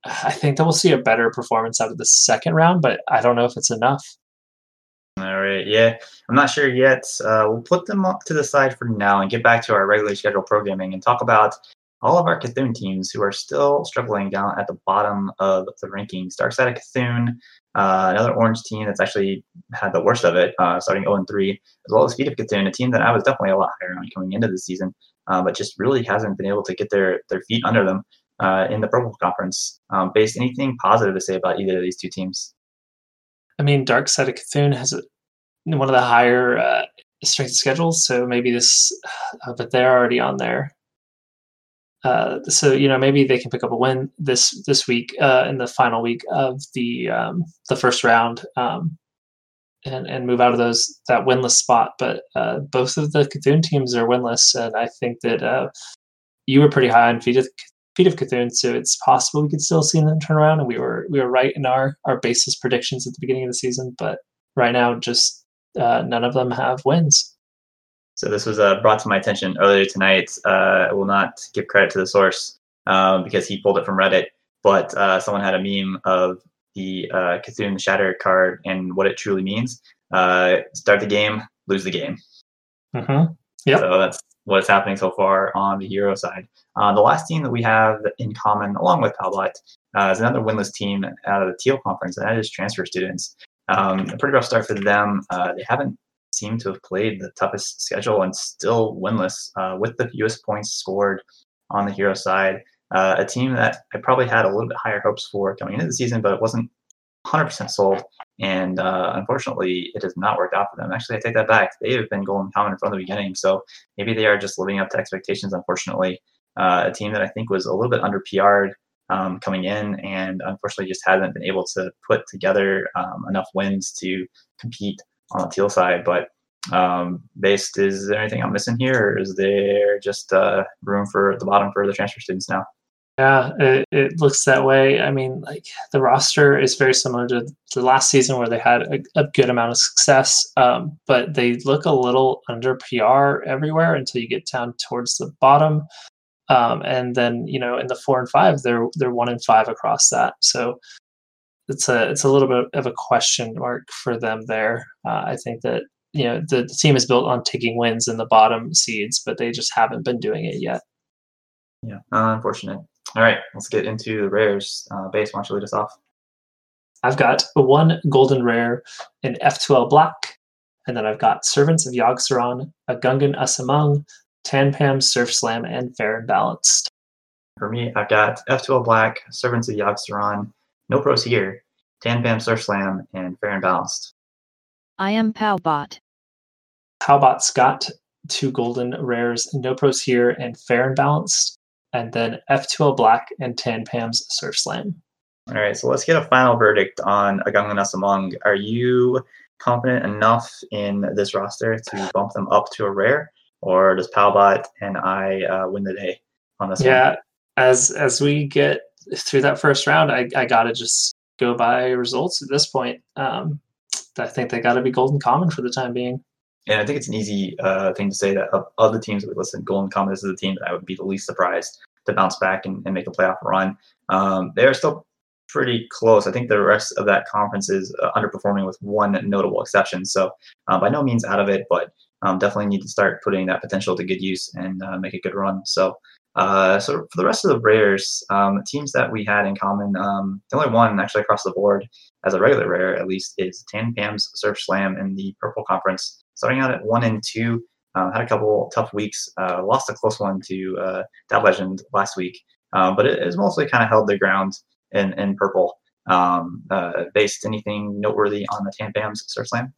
I think that we'll see a better performance out of the second round, but I don't know if it's enough. All right, yeah, I'm not sure yet. Uh, we'll put them up to the side for now and get back to our regularly scheduled programming and talk about all of our Cthulhu teams who are still struggling down at the bottom of the rankings. Dark Side of Cthulhu, uh, another orange team that's actually had the worst of it, uh, starting 0 3, as well as Feet of Cthulhu, a team that I was definitely a lot higher on coming into the season, uh, but just really hasn't been able to get their, their feet under them uh, in the Purple Conference. Um, based anything positive to say about either of these two teams? I mean, Dark Side of Cthulhu has one of the higher uh, strength schedules, so maybe this, uh, but they're already on there. Uh, so you know maybe they can pick up a win this this week uh, in the final week of the um, the first round um, and and move out of those that winless spot. But uh, both of the Cthulhu teams are winless, and I think that uh, you were pretty high on of feet of Cthulhu, so it's possible we could still see them turn around. And we were we were right in our our baseless predictions at the beginning of the season, but right now just uh, none of them have wins. So this was uh, brought to my attention earlier tonight. Uh, I will not give credit to the source um, because he pulled it from Reddit, but uh, someone had a meme of the uh, Cthulhu Shatter card and what it truly means. Uh, start the game, lose the game. Mm-hmm. Yep. So that's what's happening so far on the hero side. Uh, the last team that we have in common, along with Palbot, uh, is another winless team out of the Teal Conference, and that is Transfer Students. Um, a pretty rough start for them. Uh, they haven't seemed to have played the toughest schedule and still winless uh, with the fewest points scored on the hero side. Uh, a team that I probably had a little bit higher hopes for coming into the season, but it wasn't 100% sold. And uh, unfortunately, it has not worked out for them. Actually, I take that back. They have been going common from the beginning. So maybe they are just living up to expectations, unfortunately. Uh, a team that I think was a little bit under PR'd um, coming in and unfortunately just hasn't been able to put together um, enough wins to compete on the teal side. But um, based, is there anything I'm missing here, or is there just uh, room for the bottom for the transfer students now? Yeah, it, it looks that way. I mean, like the roster is very similar to the last season where they had a, a good amount of success, um, but they look a little under PR everywhere until you get down towards the bottom. Um, and then you know in the four and five, they're they're one and five across that. So it's a it's a little bit of a question mark for them there. Uh, I think that you know the, the, team is built on taking wins in the bottom seeds, but they just haven't been doing it yet. Yeah, unfortunate. All right, let's get into the rares. Uh, Base, why don't you lead us off? I've got one golden rare in F2L black, and then I've got Servants of Yogg-Saron, a Gungan Asamung, Tanpam Surf Slam, and Fair and Balanced. For me, I've got F2L Black, Servants of Yogg-Saron, No Pros Here, Tanpam Surf Slam, and Fair and Balanced. I am Palbot. Palbot's got two golden rares, No Pros Here, and Fair and Balanced, and then F2L Black and Tanpam's Surf Slam. All right, so let's get a final verdict on Agangan Asamung. Are you confident enough in this roster to bump them up to a rare, or does Palbot and I uh, win the day on this Yeah, one? as as we get through that first round, I, I gotta just go by results at this point. Um, I think they gotta be golden common for the time being. And I think it's an easy uh, thing to say that of, the teams that we listed, Golden Comet is the team that I would be the least surprised to bounce back and, and make a playoff run. Um, they're still pretty close. I think the rest of that conference is uh, underperforming with one notable exception. So uh, by no means out of it, but um, definitely need to start putting that potential to good use and uh, make a good run. So uh, so for the rest of the Rares, um, teams that we had in common, um, the only one actually across the board as a regular rare at least is Tan Pam's Surf Slam in the Purple Conference. Starting out at one and two, um, had a couple tough weeks. Uh, lost a close one to uh, Dad Legend last week, um, but it has mostly kind of held their ground in, in purple. Um, uh, based anything noteworthy on the Tan Pam's Surf Slam?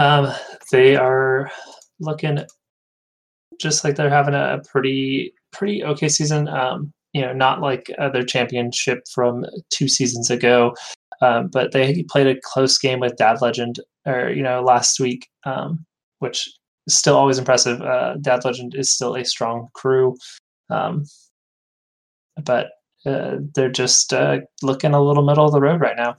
Um, they are looking just like they're having a pretty pretty okay season. Um, you know, not like uh, their championship from two seasons ago, um, but they played a close game with Dad Legend, or you know, last week, um, which is still always impressive. Uh, Dad Legend is still a strong crew, um, but uh, they're just uh, looking a little middle of the road right now.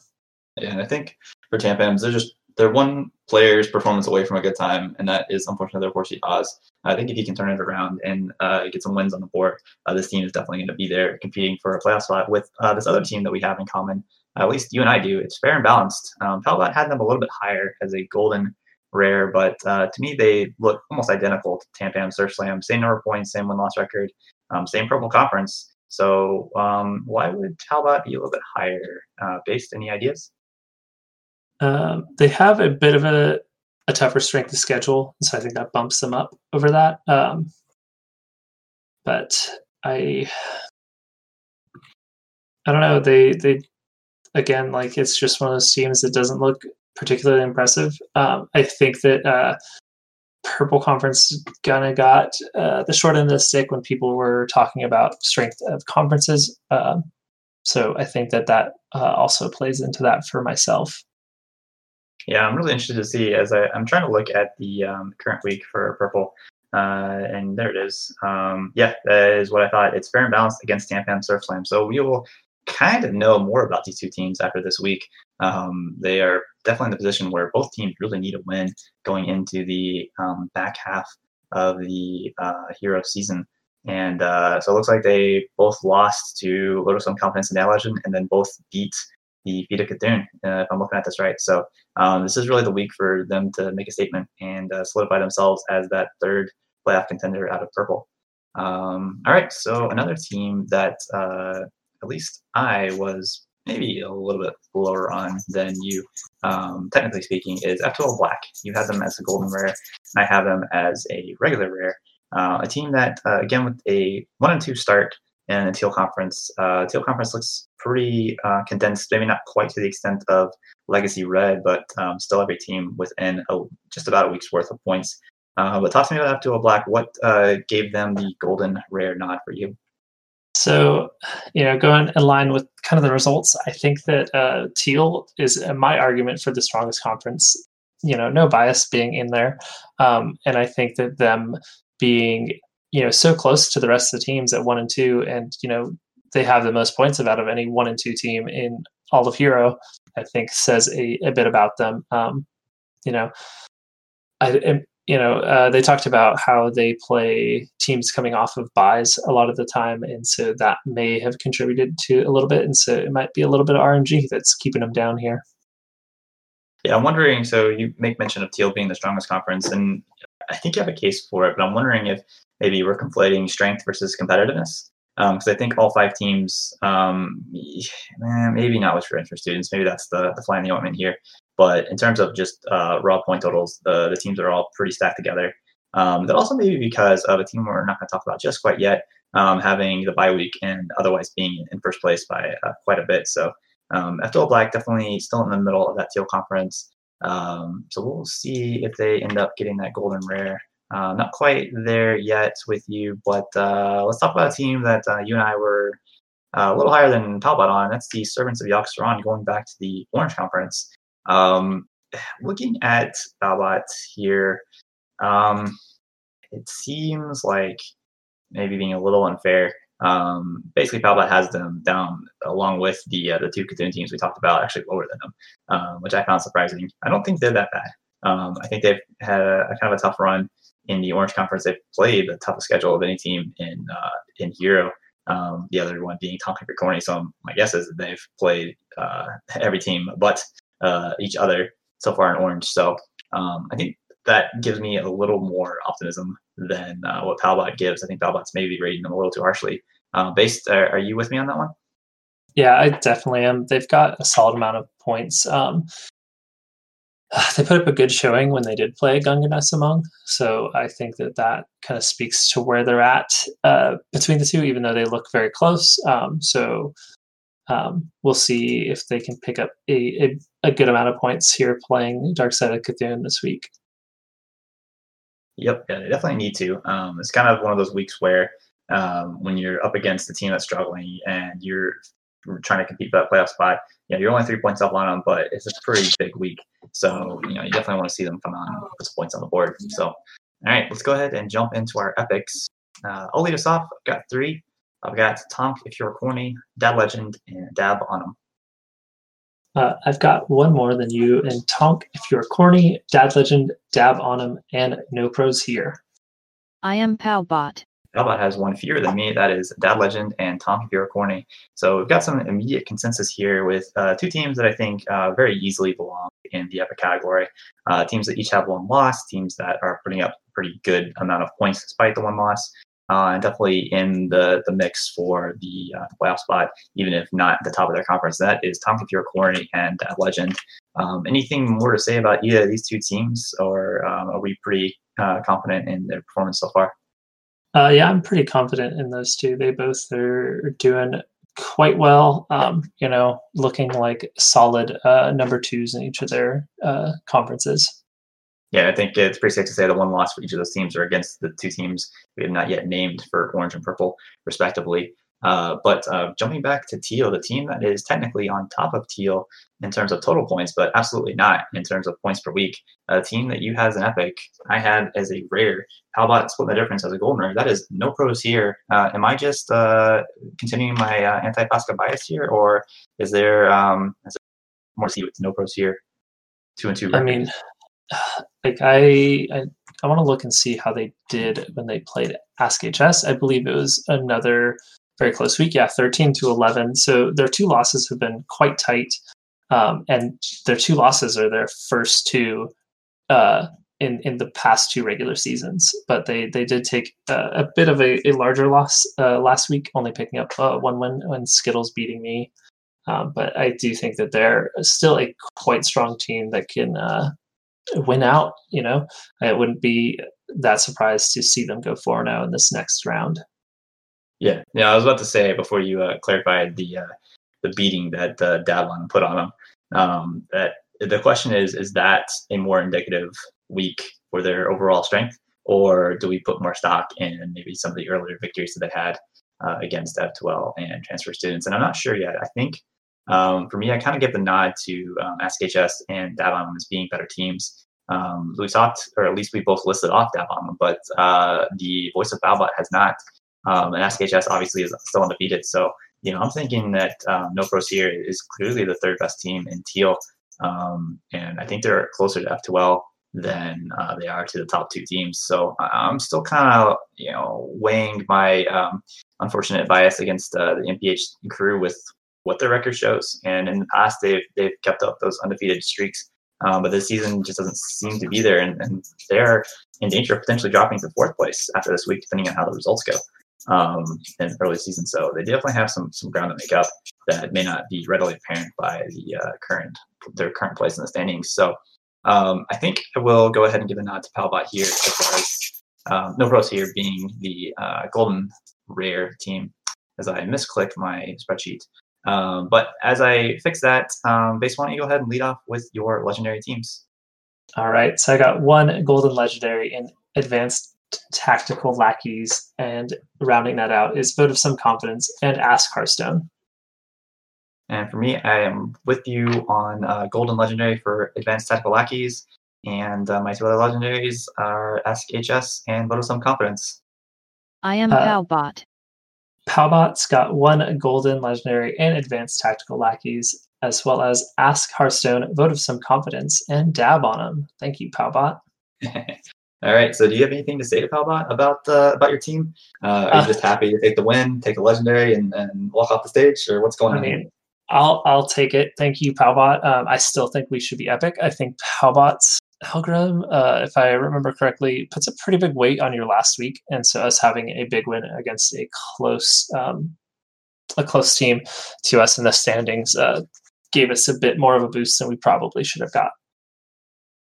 Yeah, and I think for Tan Pams, they're just they're one player's performance away from a good time, and that is unfortunately their four seed Oz. I think if he can turn it around and uh, get some wins on the board, uh, this team is definitely going to be there competing for a playoff spot with uh, this other team that we have in common. At least you and I do. It's fair and balanced. Um, Palbot had them a little bit higher as a golden rare, but uh, to me they look almost identical to Tampam Surf Slam. Same number of points, same win loss record, um, same purple conference. So um, why would Palbot be a little bit higher? Uh, based any ideas? Um, they have a bit of a, a tougher strength of schedule, so I think that bumps them up over that. Um, but I, I don't know. They they again like it's just one of those teams that doesn't look particularly impressive. Um, I think that uh, Purple Conference kind of got uh, the short end of the stick when people were talking about strength of conferences. Um, so I think that that uh, also plays into that for myself. Yeah, I'm really interested to see as I, I'm trying to look at the um, current week for Purple. Uh, and there it is. Um, yeah, that is what I thought. It's fair and balanced against Tampam Surf Slam. So we will kind of know more about these two teams after this week. Um, they are definitely in the position where both teams really need a win going into the um, back half of the uh, Hero season. And uh, so it looks like they both lost to Little Some Confidence and Legend, and then both beat the Feet of Cthulhu, uh, if I'm looking at this right. So um, this is really the week for them to make a statement and uh, solidify themselves as that third playoff contender out of purple. Um, all right, so another team that uh, at least I was maybe a little bit lower on than you, um, technically speaking, is F12 Black. You have them as a golden rare, and I have them as a regular rare. Uh, a team that, uh, again, with a one and two start in the Teal Conference, uh, Teal Conference looks pretty uh, condensed, maybe not quite to the extent of Legacy Red, but um, still every team within a, just about a week's worth of points. Uh, but talk to me about F12 Black. What uh, gave them the golden rare nod for you? So, you know, going in line with kind of the results, I think that uh, Teal is my argument for the strongest conference. You know, no bias being in there, um, and I think that them being you know so close to the rest of the teams at one and two, and you know they have the most points of out of any one and two team in all of Hero. I think says a, a bit about them. Um, you know, I you know, uh, they talked about how they play teams coming off of buys a lot of the time, and so that may have contributed to a little bit, and so it might be a little bit of RNG that's keeping them down here. Yeah, I'm wondering. So you make mention of Teal being the strongest conference, and I think you have a case for it, but I'm wondering if maybe we're conflating strength versus competitiveness. because um, I think all five teams, um, eh, maybe not with transfer students, maybe that's the, the fly in the ointment here. But in terms of just uh, raw point totals, the, the teams are all pretty stacked together. Um, that also maybe because of a team we're not going to talk about just quite yet, um, having the bye week and otherwise being in first place by uh, quite a bit. So um, Black definitely still in the middle of that teal conference. Um, so we'll see if they end up getting that golden rare. Uh, not quite there yet with you, but uh, let's talk about a team that uh, you and I were uh, a little higher than Palbot on. That's the Servants of Yogg-Saron going back to the Orange Conference. Um, looking at Palbot here, um, it seems like maybe being a little unfair. Um, basically, Palbot has them down along with the uh, the two Cthulhu teams we talked about, actually lower than them, um, which I found surprising. I don't think they're that bad. Um, I think they've had a, a, kind of a tough run in the Orange Conference. They've played the toughest schedule of any team in uh, in Hero. Um, the other one being Tom Corny. So my guess is that they've played uh, every team but uh, each other so far in Orange. So um, I think that gives me a little more optimism than uh, what Palbot gives. I think Palbot's maybe rating them a little too harshly. Uh, based, are, are, you with me on that one? Yeah, I definitely am. They've got a solid amount of points. Um, they put up a good showing when they did play Gungan Asamoah. So I think that that kind of speaks to where they're at uh, between the two, even though they look very close. Um, so um, we'll see if they can pick up a, a, a, good amount of points here playing Dark Side of Cthulhu this week. Yep, yeah, they definitely need to. Um, it's kind of one of those weeks where um, when you're up against a team that's struggling and you're trying to compete for that playoff spot, you know, you're only three points up on them, but it's a pretty big week. So, you know, you definitely want to see them come on put some points on the board. So, all right, let's go ahead and jump into our epics. Uh, I'll lead us off. I've got three. I've got Tonk, if you're corny, Dad Legend, and Dab on them. Uh, I've got one more than you, and Tonk, if you're corny, Dad Legend, Dab on him, and No Pros here. I am Palbot. Palbot has one fewer than me. That is Dad Legend and Tonk, if you're corny. So we've got some immediate consensus here with uh, two teams that I think uh, very easily belong in the epic category. Uh, teams that each have one loss, teams that are putting up a pretty good amount of points despite the one loss uh, and definitely in the the mix for the uh, playoff spot, even if not the top of their conference. That is Tom Corny and uh, Legend. Um, anything more to say about either of these two teams, or um, are we pretty uh, confident in their performance so far? Uh, yeah, I'm pretty confident in those two. They both are doing quite well. Um, you know, looking like solid uh, number twos in each of their conferences yeah, I think it's pretty safe to say the one loss for each of those teams are against the two teams we have not yet named for orange and purple, respectively. Uh, but uh, jumping back to Teal, the team that is technically on top of Teal in terms of total points, but absolutely not in terms of points per week. A team that you has an epic, I had as a rare. How about splitting the difference as a golden rare? That is no pros here. Uh, am I just uh, continuing my uh, anti-Pasca bias here, or is there, um, is there more to see with no pros here? Two and two. Records? I mean, like I I, I want to look and see how they did when they played Ask HS. I believe it was another very close week. Yeah, thirteen to eleven. So their two losses have been quite tight, um, and their two losses are their first two uh, in in the past two regular seasons. But they they did take a bit of a, a larger loss uh, last week, only picking up uh, one win when Skittles beating me. Um, but I do think that they're still a quite strong team that can uh, win out. You know, it wouldn't be that surprised to see them go four now in this next round. Yeah, yeah. I was about to say before you uh, clarified the uh, the beating that uh, Davlon put on them. Um, that the question is: is that a more indicative week for their overall strength, or do we put more stock in maybe some of the earlier victories that they had uh, against F12 and transfer students? And I'm not sure yet. I think um, for me, I kind of give the nod to um, and Davon as being better teams. Um, we talked, or at least we both listed off Davon, but uh, the voice of Palbot has not. Um, and AskHS obviously is still undefeated. So, you know, I'm thinking that um, No Pros here is clearly the third best team in Teal. Um, and I think they're closer to F2L than uh, they are to the top two teams. So I'm still kind of, you know, weighing my um, unfortunate bias against uh, the MPH crew with what their record shows. And in the past, they've they've kept up those undefeated streaks. Um, but this season just doesn't seem to be there, and, and they're in danger of potentially dropping to fourth place after this week, depending on how the results go. um, in early season. So they definitely have some some ground to make up that may not be readily apparent by the uh, current their current place in the standings. So um, I think I will go ahead and give a nod to Palbot here as far as um, no pros here being the uh, golden rare team as I misclick my spreadsheet. Um, but as I fix that, um, Base, why don't you go ahead and lead off with your legendary teams? All right, so I got one golden legendary in advanced tactical lackeys, and rounding that out is vote of some confidence and ask Hearthstone. And for me, I am with you on uh, golden legendary for advanced tactical lackeys, and uh, my two other legendaries are ask HS and vote of some confidence. I am Uh, Palbot. Palbot's got one golden legendary and advanced tactical lackeys, as well as ask Hearthstone, vote of some confidence, and dab on him. Thank you, Palbot. All right. So, do you have anything to say to Palbot about uh, about your team? Uh, are you Uh, just happy to take the win, take a legendary, and, and walk off the stage, or what's going I on? mean, I'll I'll take it. Thank you, Palbot. Um, I still think we should be epic. I think Palbot's algorithm, uh, if I remember correctly, puts a pretty big weight on your last week, and so us having a big win against a close um, a close team to us in the standings uh, gave us a bit more of a boost than we probably should have got.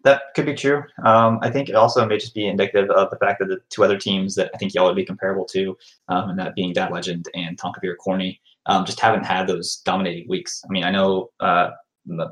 That could be true. Um, I think it also may just be indicative of the fact that the two other teams that I think y'all would be comparable to, um, and that being Dad Legend and Tonkavir Corny, um, just haven't had those dominating weeks. I mean, I know uh,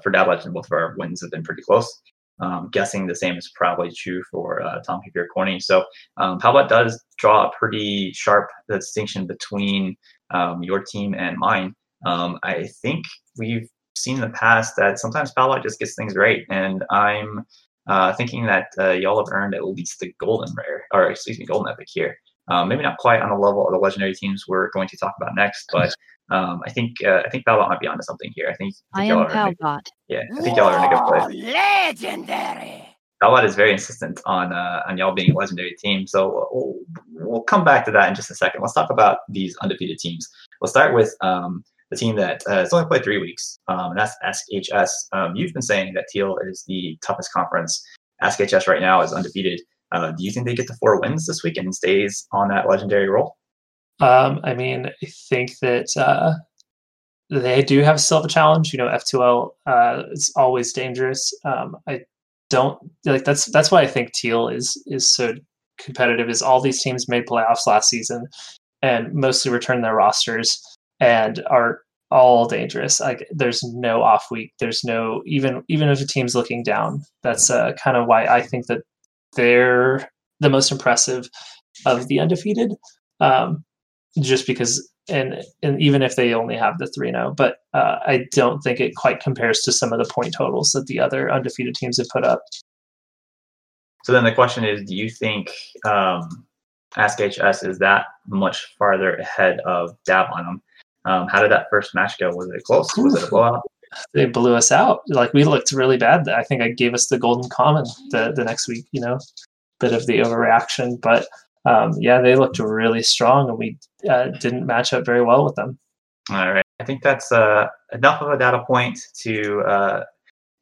for Dad Legend, both of our wins have been pretty close. Um, guessing the same is probably true for uh, Tonkavir Corny. So um, Palbot does draw a pretty sharp distinction between um, your team and mine. Um, I think we've seen in the past that sometimes Palbot just gets things right, and I'm uh, thinking that uh, y'all have earned at least the golden rare, or excuse me, golden epic here. Um, maybe not quite on the level of the legendary teams we're going to talk about next, but um, I think uh, I think Palbot might be onto something here. I think, I I am y'all are in a- Palbot. yeah, I think y'all are in a good place. Legendary! Palbot is very insistent on uh, on y'all being a legendary team, so we'll, we'll come back to that in just a second. Let's talk about these undefeated teams. We'll start with um, the team that uh, has only played three weeks, um, and that's SHS. Um, you've been saying that Teal is the toughest conference. SHS right now is undefeated. Uh, do you think they get the four wins this week and stays on that legendary roll? Um, I mean, I think that uh, they do have still a challenge. You know, F2L uh, is always dangerous. Um, I don't like that's that's why I think Teal is is so competitive. Is all these teams made playoffs last season and mostly returned their rosters and are all dangerous. Like there's no off week. There's no even even if a team's looking down. That's uh, kind of why I think that they're the most impressive of the undefeated. Um, just because and and even if they only have the 3-0 but uh, i don't think it quite compares to some of the point totals that the other undefeated teams have put up So then the question is, do you think um, Ask HS is that much farther ahead of Dab on them? Um, how did that first match go? Was it close? Was it a blowout? they blew us out like we looked really bad i think i gave us the golden common the, the next week you know bit of the overreaction but um, yeah they looked really strong and we uh, didn't match up very well with them All right. I think that's uh, enough of a data point to, uh,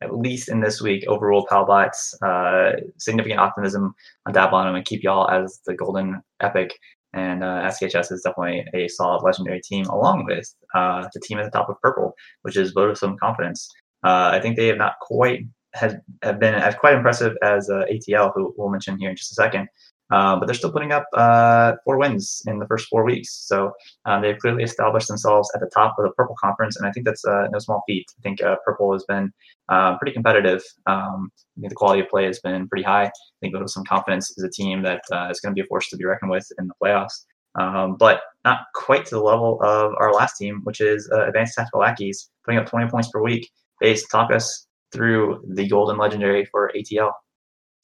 at least in this week, overrule Palbot's uh, significant optimism on Dab on 'em and keep y'all as the golden epic. And uh, SKHS is definitely a solid legendary team, along with uh, the team at the top of purple, which is vote of some confidence. Uh, I think they have not quite had have been as quite impressive as uh, ATL, who we'll mention here in just a second. Uh, but they're still putting up uh, four wins in the first four weeks. So um, they've clearly established themselves at the top of the Purple Conference, and I think that's uh, no small feat. I think uh, Purple has been uh, pretty competitive. Um, I think the quality of play has been pretty high. I think with some confidence is a team that uh, is going to be a force to be reckoned with in the playoffs, um, but not quite to the level of our last team, which is Advanced Tactical Lackeys, putting up 20 points per week. Base, talk us through the Golden Legendary for ATL.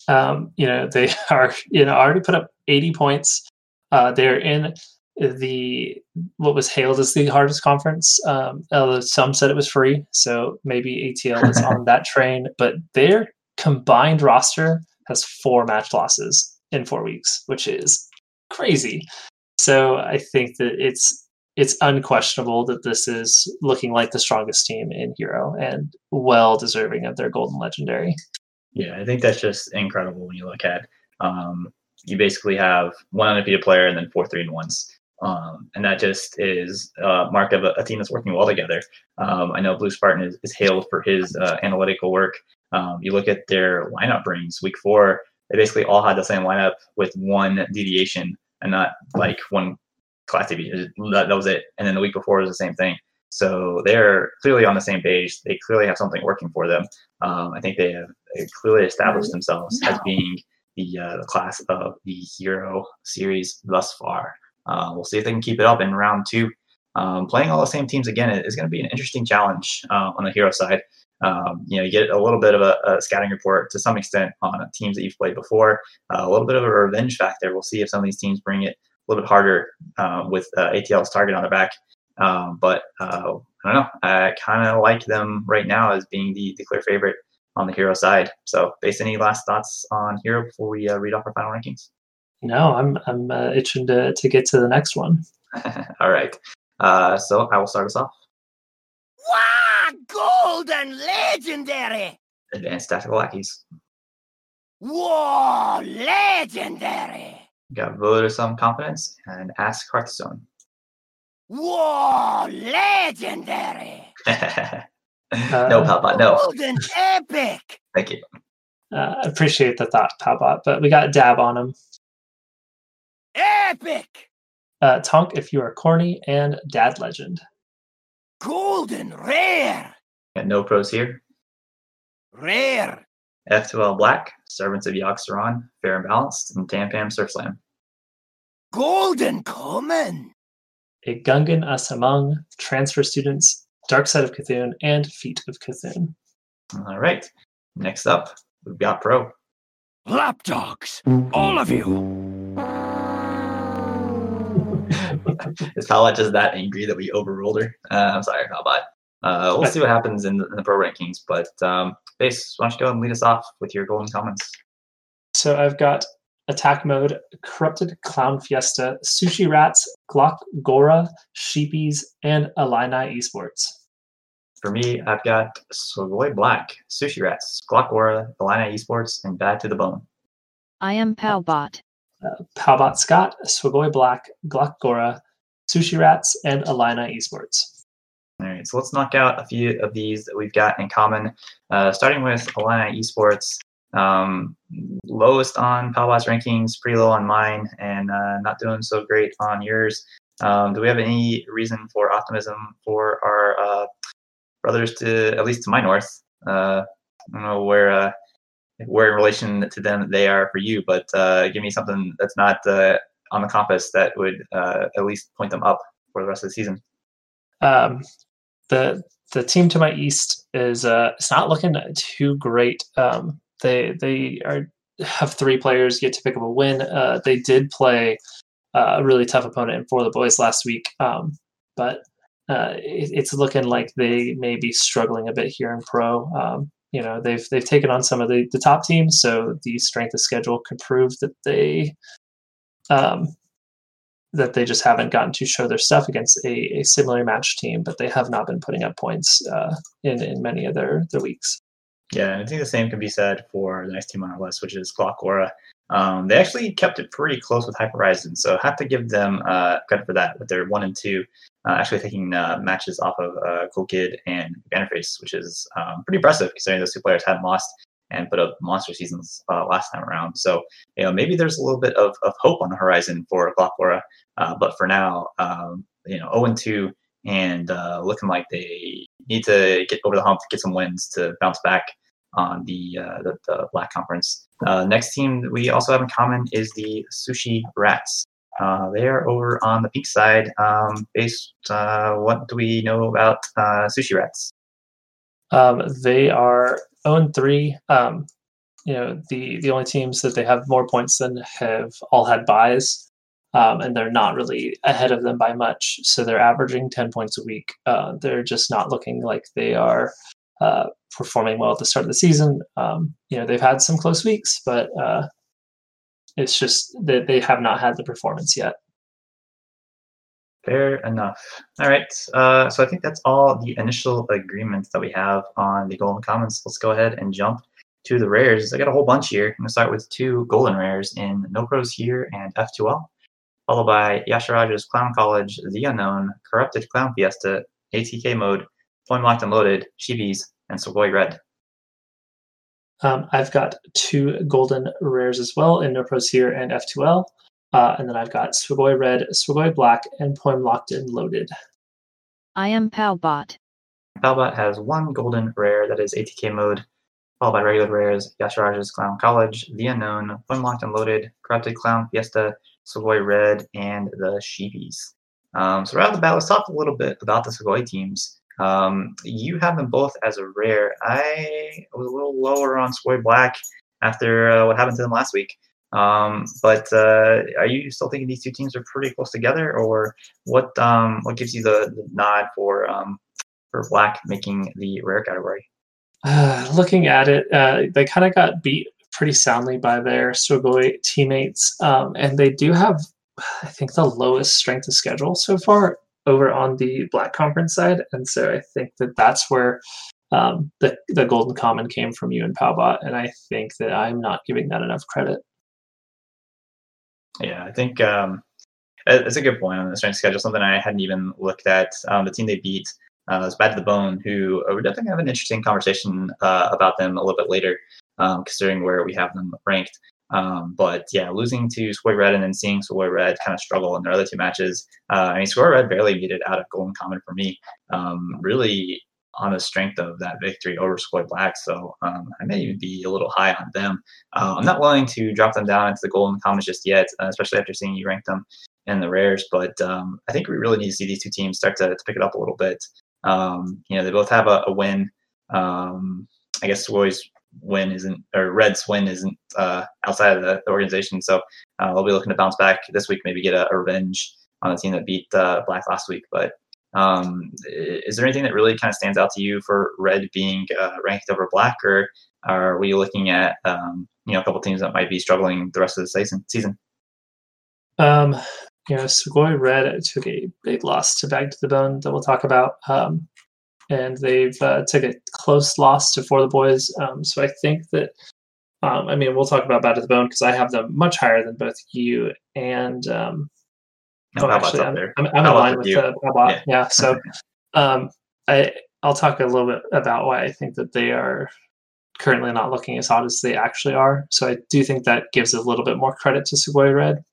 Um, you know they are you know already put up 80 points. Uh, they're in the what was hailed as the hardest conference. Um, although some said it was free so maybe atl is on that train but their combined roster has four match losses in four weeks which is crazy. So i think that it's it's unquestionable that this is looking like the strongest team in hero and well deserving of their golden legendary Yeah, I think that's just incredible when you look at. Um, you basically have one undefeated player and then four three and ones Um, and that just is uh, mark of a, a, team that's working well together. Um, I know Blue Spartan is, is hailed for his uh, analytical work. Um, you look at their lineup brings week four, they basically all had the same lineup with one deviation and not like one class deviation. That, that was it. And then the week before was the same thing. So they're clearly on the same page. They clearly have something working for them. Um, I think they have clearly established themselves as being the, uh, the class of the hero series thus far. Uh, we'll see if they can keep it up in round two. Um, playing all the same teams again is going to be an interesting challenge uh, on the hero side. Um, you know, you get a little bit of a, a, scouting report to some extent on teams that you've played before, uh, a little bit of a revenge factor. We'll see if some of these teams bring it a little bit harder uh, with uh, ATL's target on their back. Um, but uh, I don't know. I kind of like them right now as being the, the clear favorite on the hero side. So, based any last thoughts on hero before we uh, read off our final rankings? No, I'm I'm uh, itching to to get to the next one. All right. Uh, so I will start us off. Wow! Golden legendary. Advanced tactical lackeys. Whoa! Legendary. Got vote of some confidence and ask Hearthstone. Whoa! Legendary. no, Palbot, no. Golden epic. Thank you. Uh, appreciate the thought, Palbot, but we got dab on him. Epic. Uh, Tonk, if you are corny, and Dad Legend. Golden rare. Got no pros here. Rare. F2L Black, Servants of Yogg-Saron, Fair and Balanced, and Tam Surf Slam. Golden common. A Gungan Asamung, Transfer Students, Dark Side of Cthulhu, and Feet of Cthulhu. All right. Next up, we've got Pro. Lapdogs, all of you. Is Palbot just that angry that we overruled her? Uh, I'm sorry, Palbot. Uh, we'll see what happens in the, in the pro rankings. But um, Base, why don't you go and lead us off with your golden comments? So I've got attack mode, corrupted clown fiesta, sushi rats, Glock Gora, sheepies, and Illini esports. For me, I've got Savoy Black, Sushi Rats, Glock Gora, Illini esports, and Bad to the Bone. I am Palbot. Uh, Palbot Scott, Swagoy Black, Glock Gora, Sushi Rats, and Illini esports. All right, so let's knock out a few of these that we've got in common. Uh, starting with Illini esports, um, lowest on Palbot's rankings, pretty low on mine, and uh, not doing so great on yours. Um, do we have any reason for optimism for our uh, brothers to, at least to my north? Uh, I don't know where uh, where in relation to them they are for you, but uh, give me something that's not uh, on the compass that would at least point them up for the rest of the season. Um, the the team to my east is uh, it's not looking too great. Um, they they are have three players get to pick up a win. Uh, they did play uh, a really tough opponent for the boys last week, um, but uh, it, it's looking like they may be struggling a bit here in pro. Um, you know they've they've taken on some of the, the top teams, so the strength of schedule could prove that they um, that they just haven't gotten to show their stuff against a, a similar match team, but they have not been putting up points uh, in in many of their their weeks. Yeah, I think the same can be said for the next team on our list, which is Glock Gora. Um, they actually kept it pretty close with Hyper Horizon, so have to give them uh, credit for that. Their one and two, uh, actually taking uh, matches off of uh, Cool Kid and Bannerface, which is um, pretty impressive considering those two players hadn't lost and put up monster seasons uh, last time around. So you know maybe there's a little bit of, of hope on the horizon for Glock Gora, uh, but for now, um, you know, 0 and 2 and uh, looking like they need to get over the hump, get some wins to bounce back on the uh, the, the, Black Conference. Uh, next team we also have in common is the Sushi Rats. Uh, they are over on the pink side. Um, based, uh, what do we know about uh, Sushi Rats? Um, they are 0 3. Um, you know, the, the only teams that they have more points than have all had buys. Um, and they're not really ahead of them by much. So they're averaging 10 points a week. Uh, they're just not looking like they are uh, performing well at the start of the season. Um, you know, they've had some close weeks, but uh, it's just that they have not had the performance yet. Fair enough. All right. Uh, so I think that's all the initial agreements that we have on the golden commons. Let's go ahead and jump to the rares. I got a whole bunch here. I'm going to start with two golden rares in No Pros here and F2L. followed by Yashiraja's Clown College, The Unknown, Corrupted Clown Fiesta, ATK Mode, Point Locked and Loaded, Shibis, and Sugoi Red. Um, I've got two golden rares as well in No Pros here and F2L. Uh, and then I've got Swigoi Red, Swigoi Black, and Poem Locked and Loaded. I am Palbot. Palbot has one golden rare that is ATK mode, followed by regular rares Yashiraja's Clown College, The Unknown, Poem Locked and Loaded, Corrupted Clown Fiesta, Sugoi Red, and the Sheepies. Um, so right off the bat, let's talk a little bit about the Sugoi teams. Um, you have them both as a rare. I was a little lower on Sugoi Black after uh, what happened to them last week. Um, but uh, are you still thinking these two teams are pretty close together, or what? Um, what gives you the, the nod for um, for Black making the rare category? Uh, looking at it, uh, they kind of got beat pretty soundly by their Sugoi teammates, um, and they do have, I think, the lowest strength of schedule so far over on the Black Conference side, and so I think that that's where um, the the golden common came from you and Palbot, and I think that I'm not giving that enough credit. Yeah, I think um, it's a good point on the strength schedule. Something I hadn't even looked at. Um, the team they beat uh, was Bad to the Bone, who uh, we're definitely have an interesting conversation uh, about them a little bit later, um, considering where we have them ranked. Um, but yeah, losing to Sugoi Red and then seeing Sugoi Red kind of struggle in their other two matches. Uh, I mean, Sugoi Red barely made it out of Golden Common for me. Um, really on the strength of that victory over Sugoi Black. So um, I may even be a little high on them. Uh, I'm not willing to drop them down into the golden commons just yet, uh, especially after seeing you rank them in the rares. But um, I think we really need to see these two teams start to, to pick it up a little bit. Um, you know, they both have a, a win. Um, I guess Sugoi's win isn't, or Red's win isn't uh, outside of the, the organization. So uh, we'll be looking to bounce back this week, maybe get a, a revenge on the team that beat uh, Black last week. But um, is there anything that really kind of stands out to you for red being uh, ranked over black, or are we looking at um, you know a couple teams that might be struggling the rest of the season? Season. Um, you know, Sugoi Red took a big loss to Bad to the Bone that we'll talk about, um, and they've uh, took a close loss to For the Boys. Um, so I think that. Um, I mean, we'll talk about Bad to the Bone because I have them much higher than both you and um, no, oh, actually, I'm, I'm, I'm line with the uh, yeah. yeah. So, um, I I'll talk a little bit about why I think that they are currently not looking as hot as they actually are. So I do think that gives a little bit more credit to Sugoi Red.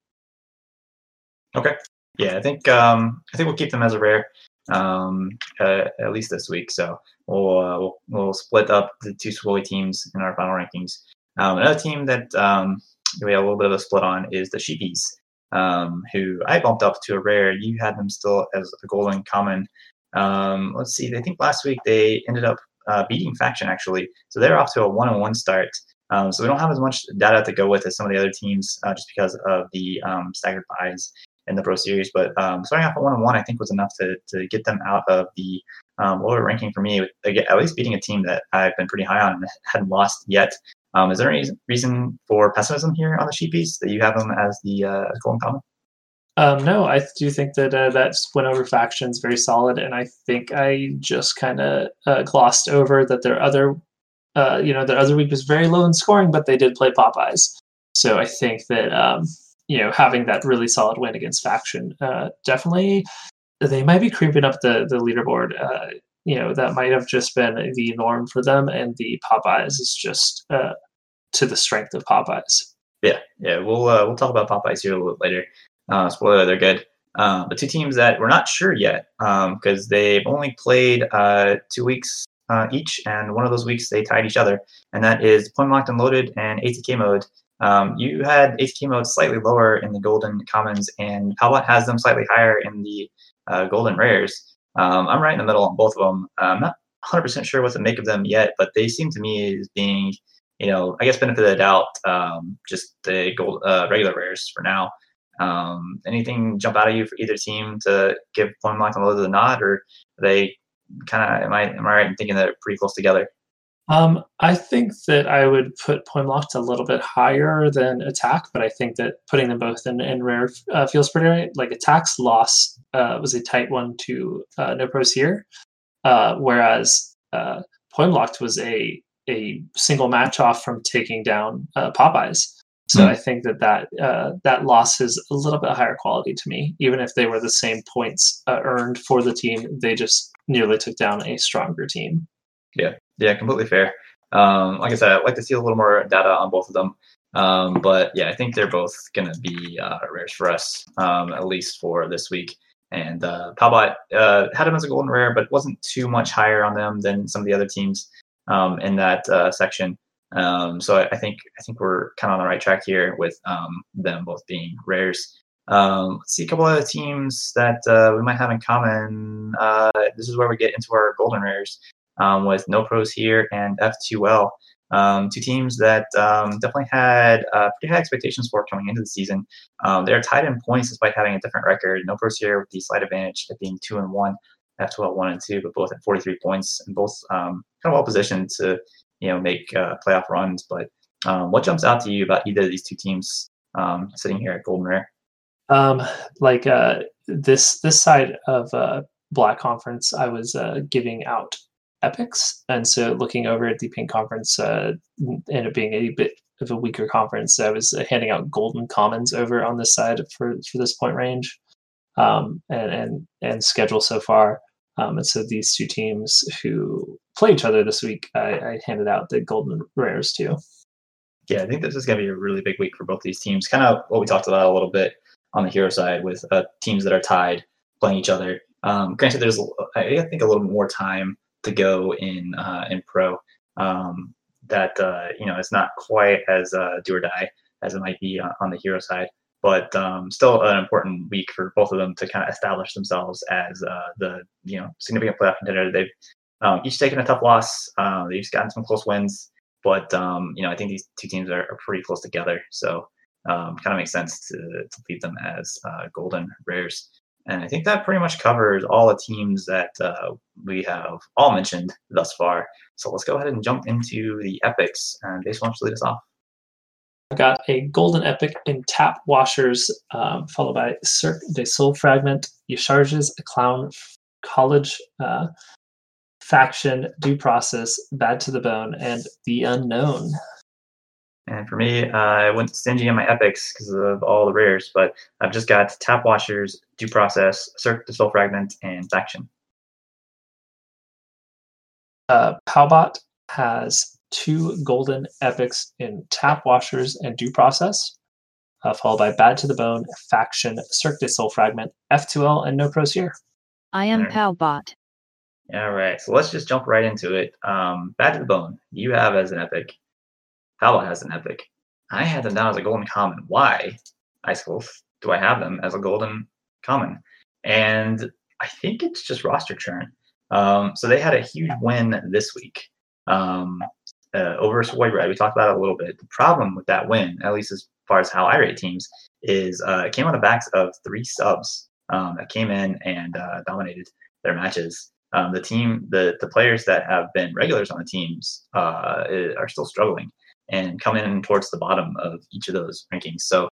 Okay. Yeah, I think um, I think we'll keep them as a rare um, uh, at least this week. So we'll, uh, we'll, we'll split up the two Sugoi teams in our final rankings. Um, another team that um, we have a little bit of a split on is the Sheepies um, who I bumped up to a rare. You had them still as a golden common. Um, let's see. I think last week they ended up uh, beating Faction actually, so they're off to a one-on-one start. Um, so we don't have as much data to go with as some of the other teams, uh, just because of the um, staggered buys in the Pro Series. But um, starting off at one-on-one, I think was enough to to get them out of the um, lower ranking for me. At least beating a team that I've been pretty high on and hadn't lost yet. Um, is there any reason for pessimism here on the sheepies that you have them as the uh, golden common? Um, no, I do think that uh, that win over factions very solid, and I think I just kind of uh, glossed over that their other, uh, you know, their other week was very low in scoring, but they did play Popeyes, so I think that um, you know having that really solid win against faction uh, definitely they might be creeping up the the leaderboard. Uh, you know that might have just been the norm for them, and the Popeyes is just uh, to the strength of Popeyes. Yeah, yeah, we'll uh, we'll talk about Popeyes here a little bit later. Uh, spoiler, they're good. Um, but two teams that we're not sure yet because um, they've only played uh, two weeks uh, each, and one of those weeks they tied each other, and that is Point Locked and Loaded and ATK mode. Um, you had ATK mode slightly lower in the Golden Commons, and Palbot has them slightly higher in the uh, Golden Rares. Um, I'm right in the middle on both of them. I'm not 100% sure what to make of them yet, but they seem to me as being, you know, I guess benefit of the doubt, um, just the gold, uh, regular rares for now. Um, anything jump out of you for either team to give Point Lock and Load the nod, or they kind of am I am I right in thinking that they're pretty close together? Um, I think that I would put Point Locked a little bit higher than Attack, but I think that putting them both in, in rare uh, feels pretty right. Like Attack's loss uh, was a tight one to uh, No Pros here, uh, whereas uh, Point Locked was a a single match off from taking down uh, Popeyes. So Hmm. I think that that uh, that loss is a little bit higher quality to me. Even if they were the same points uh, earned for the team, they just nearly took down a stronger team. Yeah, completely fair. Um, like I said, I'd like to see a little more data on both of them. Um, but yeah, I think they're both going to be uh, rares for us, um, at least for this week. And uh, Palbot uh, had him as a golden rare, but wasn't too much higher on them than some of the other teams um, in that uh, section. Um, so I, I think I think we're kind of on the right track here with um, them both being rares. Um, let's see a couple other teams that uh, we might have in common. Uh, this is where we get into our golden rares um, with No Pros here and F2L. Um, two teams that um, definitely had uh, pretty high expectations for coming into the season. Um, they're tied in points despite having a different record. No Pros here with the slight advantage of being two and one, F2L one and two, but both at 43 points and both um, kind of well positioned to you know make uh, playoff runs. But um, what jumps out to you about either of these two teams um, sitting here at Golden Rare? Like uh, this this side of uh, Black Conference, I was uh, giving out epics, and so looking over at the Pink Conference, uh, ended up being a bit of a weaker conference. I was uh, handing out golden commons over on this side for for this point range, um, and and and schedule so far. Um, and so these two teams who play each other this week, I, I handed out the golden rares to. Yeah, I think this is going to be a really big week for both these teams. Kind of what we talked about a little bit on the hero side with uh, teams that are tied playing each other. Um, granted, there's I think a little more time to go in uh, in pro. Um, that uh, you know it's not quite as uh, do or die as it might be on, on the hero side, but um, still an important week for both of them to kind of establish themselves as uh, the you know significant playoff contender. They've um, each taken a tough loss. Uh, they've gotten some close wins, but um, you know I think these two teams are, are pretty close together. So um, kind of makes sense to, to leave them as uh, golden rares. And I think that pretty much covers all the teams that uh, we have all mentioned thus far. So let's go ahead and jump into the epics. And Jason, why don't lead us off? I got a golden epic in tap washers, um, followed by Cirque du Soul Fragment, Yasharges, a clown college uh, faction, due process, bad to the bone, and the unknown. And for me, uh, I went stingy on my epics because of all the rares, but I've just got Tap Washers, Due Process, Cirque du Soul Fragment, and Faction. Uh, Palbot has two golden epics in tap washers and due process, uh, followed by bad to the bone, faction, Cirque du Soul Fragment, F2L, and no pros here. I am Alright. Palbot. All right, so let's just jump right into it. Um, Bad to the Bone, you have as an epic. Palbot has an epic. I had them down as a golden common. Why, Icicles, do I have them as a golden common? And I think it's just roster churn. Um, so they had a huge win this week um, uh, over Sugoi Red. We talked about it a little bit. The problem with that win, at least as far as how I rate teams, is uh, it came on the backs of three subs um, that came in and uh, dominated their matches. Um, the team, the the players that have been regulars on the teams uh, are still struggling and come in towards the bottom of each of those rankings. So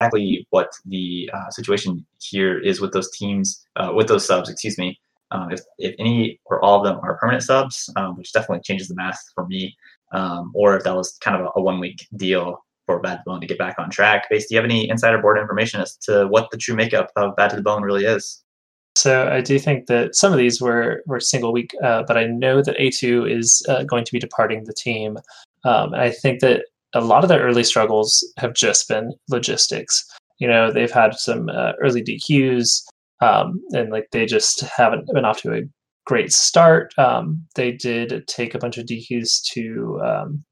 exactly what the uh, situation here is with those teams, uh, with those subs, excuse me. Um, if, if any or all of them are permanent subs, um, which definitely changes the math for me, um, or if that was kind of a, a one week deal for Bad to the Bone to get back on track. Base, do you have any insider board information as to what the true makeup of Bad to the Bone really is? So I do think that some of these were were single week, uh, but I know that A2 is uh, going to be departing the team. Um, and I think that a lot of their early struggles have just been logistics. You know, they've had some uh, early DQs, um, and like they just haven't been off to a great start. Um, they did take a bunch of DQs to um,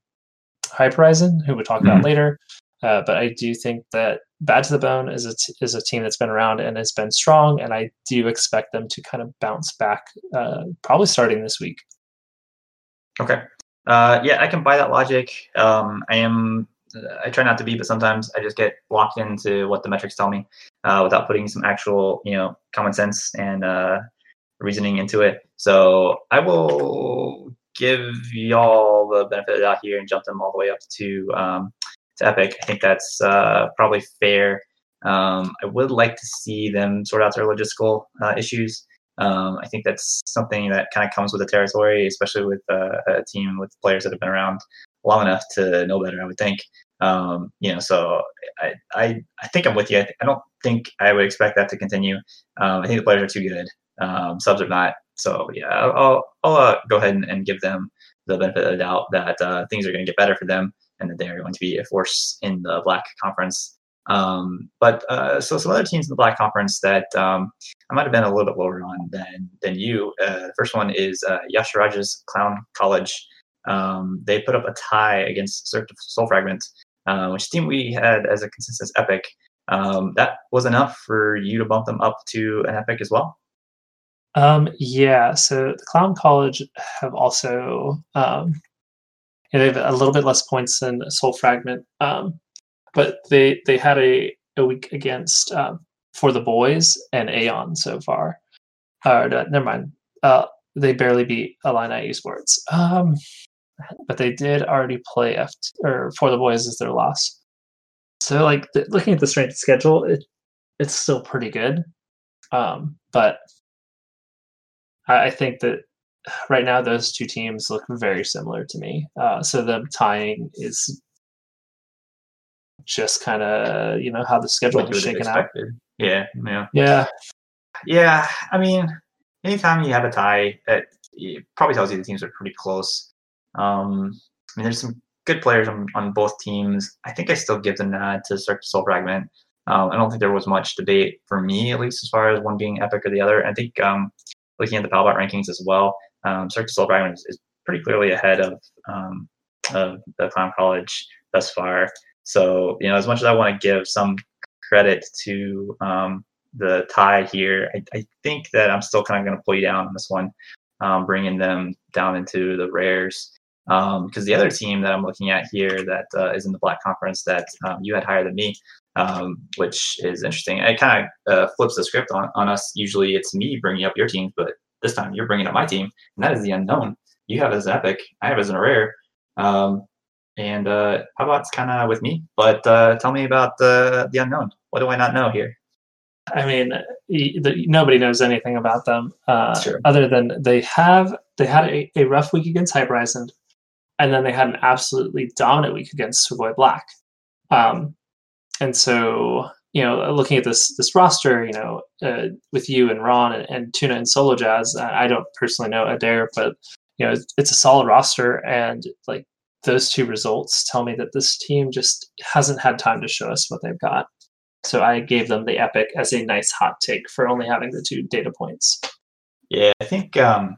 Hyperizon, who we'll talk about later. Uh, but I do think that Bad to the Bone is a t- is a team that's been around and has been strong, and I do expect them to kind of bounce back, uh, probably starting this week. Okay. Uh, yeah, I can buy that logic. Um, I am. I try not to be, but sometimes I just get locked into what the metrics tell me uh, without putting some actual, you know, common sense and uh, reasoning into it. So I will give y'all the benefit of the doubt here and jump them all the way up to um, to Epic. I think that's uh, probably fair. Um, I would like to see them sort out their logistical uh, issues. Um, I think that's something that kind of comes with the territory, especially with uh, a team with players that have been around long enough to know better. I would think. Um, you know, so I, I, I think I'm with you. I, th- I don't think I would expect that to continue. Um, I think the players are too good. Um, subs are not. So yeah, I'll, I'll uh, go ahead and, and, give them the benefit of the doubt that uh, things are going to get better for them and that they are going to be a force in the Black Conference. Um, but uh, so some other teams in the Black Conference that um, I might have been a little bit lower on than than you. Uh, the first one is uh, Yashiraj's Clown College. Um, they put up a tie against Soul Fragment, uh, which team we had as a consensus epic. Um, that was enough for you to bump them up to an epic as well. Um, yeah, so the Clown College have also um, you know, they have a little bit less points than Soul Fragment, um, but they they had a, a week against uh, for the boys and Aeon so far. Uh, never mind, uh, they barely beat Illini Esports, um, but they did already play F or for the boys is their loss. So like the, looking at the strength schedule, it it's still pretty good, um, but I, I think that right now those two teams look very similar to me. Uh, so them tying is just kind of you know how the schedule Like you is would have shaken out. Yeah, yeah. Yeah, Yeah, I mean, anytime you have a tie, it, it probably tells you the teams are pretty close. Um, I mean, there's some good players on, on both teams. I think I still give the nod to Cirque du Soul Fragment. Um, I don't think there was much debate for me, at least as far as one being epic or the other. I think um, looking at the Palbot rankings as well, um, Cirque du Soul Fragment is, is pretty clearly ahead of, um, of the Clown College thus far. So, you know, as much as I want to give some credit to um, the tie here, I, I think that I'm still kind of going to pull you down on this one, um, bringing them down into the rares. Because the other team that I'm looking at here that uh, is in the Black Conference that um, you had higher than me, um, which is interesting. It kind of uh, flips the script on, on us. Usually it's me bringing up your teams, but this time you're bringing up my team, and that is the unknown. You have as an epic, I have as a rare. Um, and uh, how about it's kind of with me? But uh, tell me about the the unknown. What do I not know here? I mean, the, nobody knows anything about them uh, Sure. other than they have they had a, a rough week against Hyperizon, and then they had an absolutely dominant week against Sugoi Black. Um, and so, you know, looking at this this roster, you know, uh, with you and Ron and, and Tuna and Solo Jazz, I I don't personally know Adair, but you know, it's, it's a solid roster, and like those two results tell me that this team just hasn't had time to show us what they've got. So I gave them the epic as a nice hot take for only having the two data points. Yeah, I think um,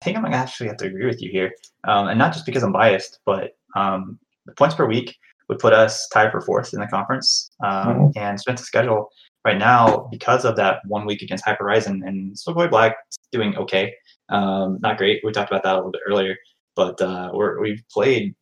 I think I'm gonna actually have to agree with you here, um, and not just because I'm biased, but um, the points per week would put us tied for fourth in the conference, um, and strength of schedule right now because of that one week against Hyper Horizon and Sugoi Black doing okay, um, not great. We talked about that a little bit earlier, but uh, we're, we've played.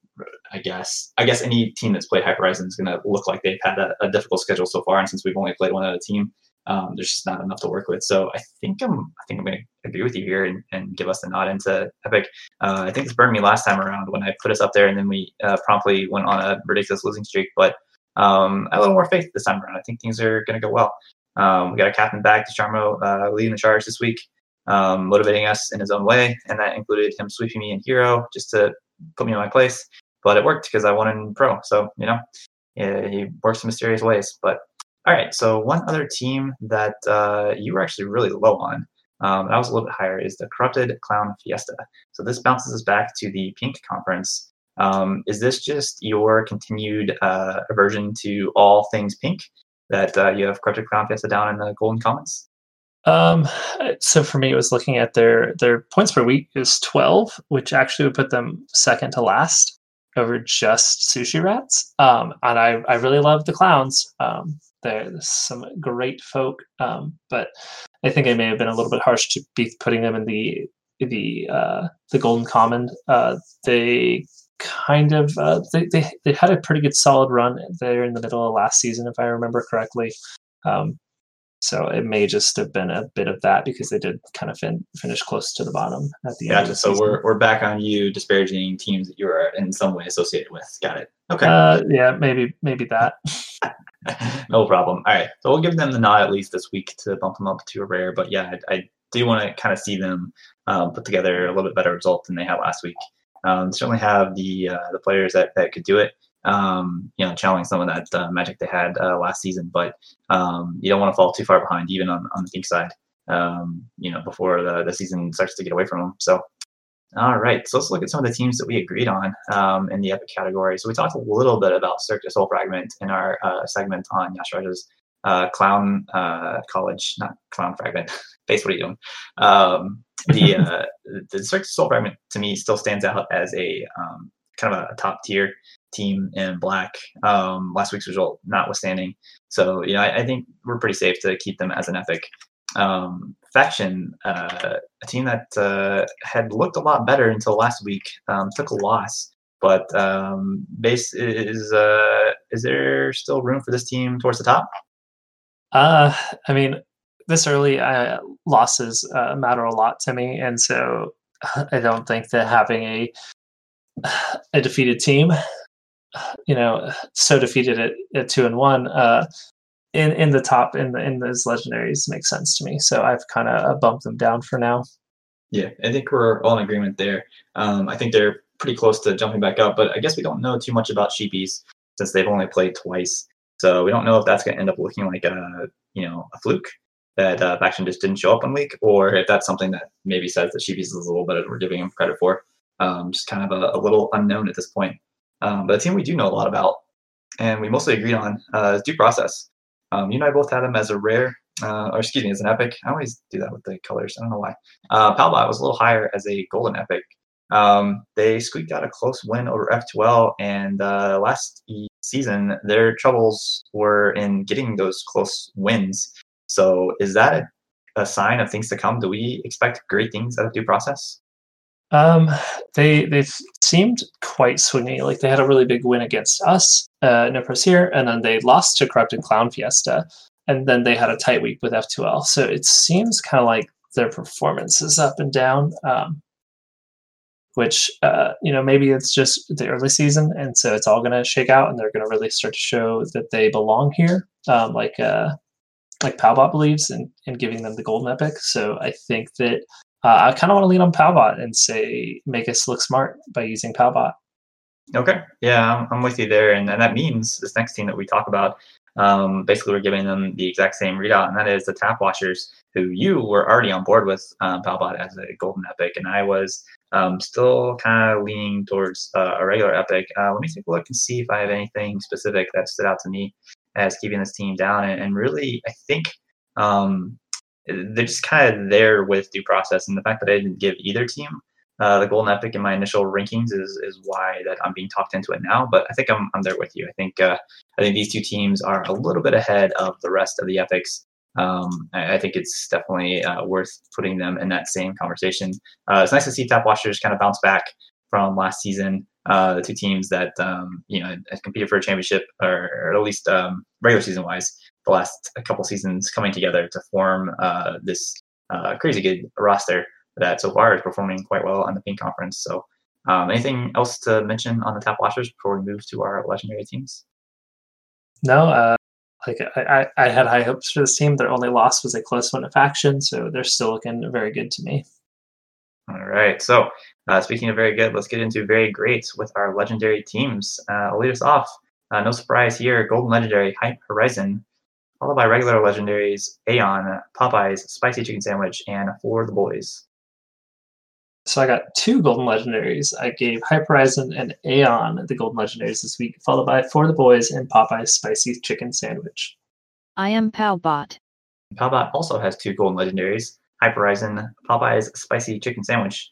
I guess I guess any team that's played Hyper Horizon is going to look like they've had a, a difficult schedule so far, and since we've only played one other team, um, there's just not enough to work with. So I think I'm I think I'm going to agree with you here and, and give us the nod into Epic. Uh, I think this burned me last time around when I put us up there and then we uh, promptly went on a ridiculous losing streak. But um, I have a little more faith this time around. I think things are going to go well. Um, we got a captain back, Descharmo, uh, leading the charge this week, um, motivating us in his own way, and that included him sweeping me in hero just to put me in my place. But it worked because I won in pro. So you know, yeah, he works in mysterious ways. But all right, so one other team that uh, you were actually really low on, um, and I was a little bit higher, is the Corrupted Clown Fiesta. So this bounces us back to the Pink Conference. Um, is this just your continued uh, aversion to all things pink that uh, you have Corrupted Clown Fiesta down in the Golden Commons? Um, so for me, it was looking at their their points per week is twelve, which actually would put them second to last over just Sushi Rats. Um, and I I really love the clowns. Um, they're some great folk. Um, but I think I may have been a little bit harsh to be putting them in the the uh, the Golden Common. Uh, they kind of uh, they, they they had a pretty good solid run there in the middle of last season, if I remember correctly. Um, so it may just have been a bit of that because they did kind of fin- finish close to the bottom at the end. Gotcha. the So season. we're, we're back on you disparaging teams that you are in some way associated with. Got it. Okay. uh, yeah, maybe maybe that. no problem. All right. So we'll give them the nod at least this week to bump them up to a rare. But yeah, I, I do want to kind of see them um, put together a little bit better result than they had last week. Um, certainly have the uh, the players that, that could do it. Um, you know, channeling some of that uh, magic they had uh, last season. But um, you don't want to fall too far behind, even on, on the pink side, um, you know, before the, the season starts to get away from them. So, all right, so let's look at some of the teams that we agreed on um, in the epic category. So we talked a little bit about Cirque du Soul Fragment in our uh, segment on Yashira's uh, Clown uh, College, not Clown Fragment. Face, what are you doing? Um, the uh, the Cirque du Soul Fragment to me still stands out as a um, kind of a, top tier team in black. Um, last week's result notwithstanding, so you know I, I, think we're pretty safe to keep them as an epic. Um, faction, uh, a team that uh, had looked a lot better until last week, um, took a loss. But um, base is uh, is there still room for this team towards the top? Uh, I mean, this early uh, losses uh, matter a lot to me, and so I don't think that having a a defeated team, you know, so defeated at, at two and one, uh, in in the top in the in those legendaries makes sense to me. So I've kind of bumped them down for now. Yeah, I think we're all in agreement there. Um, I think they're pretty close to jumping back up, but I guess we don't know too much about Sheepies since they've only played twice. So we don't know if that's going to end up looking like a you know a fluke that uh, just didn't show up one week, or if that's something that maybe says that Sheepies is a little better than we're giving him credit for. Um, just kind of a, a, little unknown at this point. Um, but a team we do know a lot about, and we mostly agreed on, uh, is Due Process. Um, you and I both had them as a rare, uh, or excuse me, as an epic. I always do that with the colors. I don't know why. Uh, Palbot was a little higher as a golden epic. Um, they squeaked out a close win over F2L, and uh, last season their troubles were in getting those close wins. So is that a, a sign of things to come? Do we expect great things out of due process? Um, they they seemed quite swingy. Like they had a really big win against us, uh, No here, and then they lost to Corrupted Clown Fiesta, and then they had a tight week with F2L. So it seems kind of like their performance is up and down. Um, which uh, you know maybe it's just the early season, and so it's all going to shake out, and they're going to really start to show that they belong here, um, like uh, like Palbot believes in, in giving them the golden epic. So I think that uh, I kind of want to lean on Palbot and say make us look smart by using Palbot. Okay, yeah, I'm, with you there, and, and that means this next team that we talk about um, basically we're giving them the exact same readout, and that is the Tap Washers, who you were already on board with um, Palbot as a golden epic, and I was um, still kind of leaning towards uh, a regular epic. Uh, let me take a look and see if I have anything specific that stood out to me as keeping this team down, and, and really, I think um, they're just kind of there with due process, and the fact that I didn't give either team uh, the Golden Epic in my initial rankings is is why that I'm being talked into it now. But I think I'm I'm there with you. I think uh, I think these two teams are a little bit ahead of the rest of the epics. Um, I, I, think it's definitely uh, worth putting them in that same conversation. Uh, it's nice to see Tap Washers kind of bounce back from last season. Uh, the two teams that um, you know competed for a championship, or, or at least um, regular season wise, the last couple seasons coming together to form uh, this crazy good roster that so far is performing quite well on the Pink Conference. So, um, anything else to mention on the Tap Washers before we move to our legendary teams? No, uh, like I, I, had high hopes for this team. Their only loss was a close one to faction, so they're still looking very good to me. All right. So, uh, speaking of very good, let's get into very great with our legendary teams. Uh, I'll lead us off. Uh, no surprise here. Golden Legendary Hype Horizon followed by regular legendaries Aeon, Popeyes, Spicy Chicken Sandwich, and For the Boys. So I got two golden legendaries. I gave Hype Horizon and Aeon the golden legendaries this week, followed by For the Boys and Popeye's Spicy Chicken Sandwich. I am Palbot. Palbot also has two golden legendaries Hype Horizon, Popeye's Spicy Chicken Sandwich,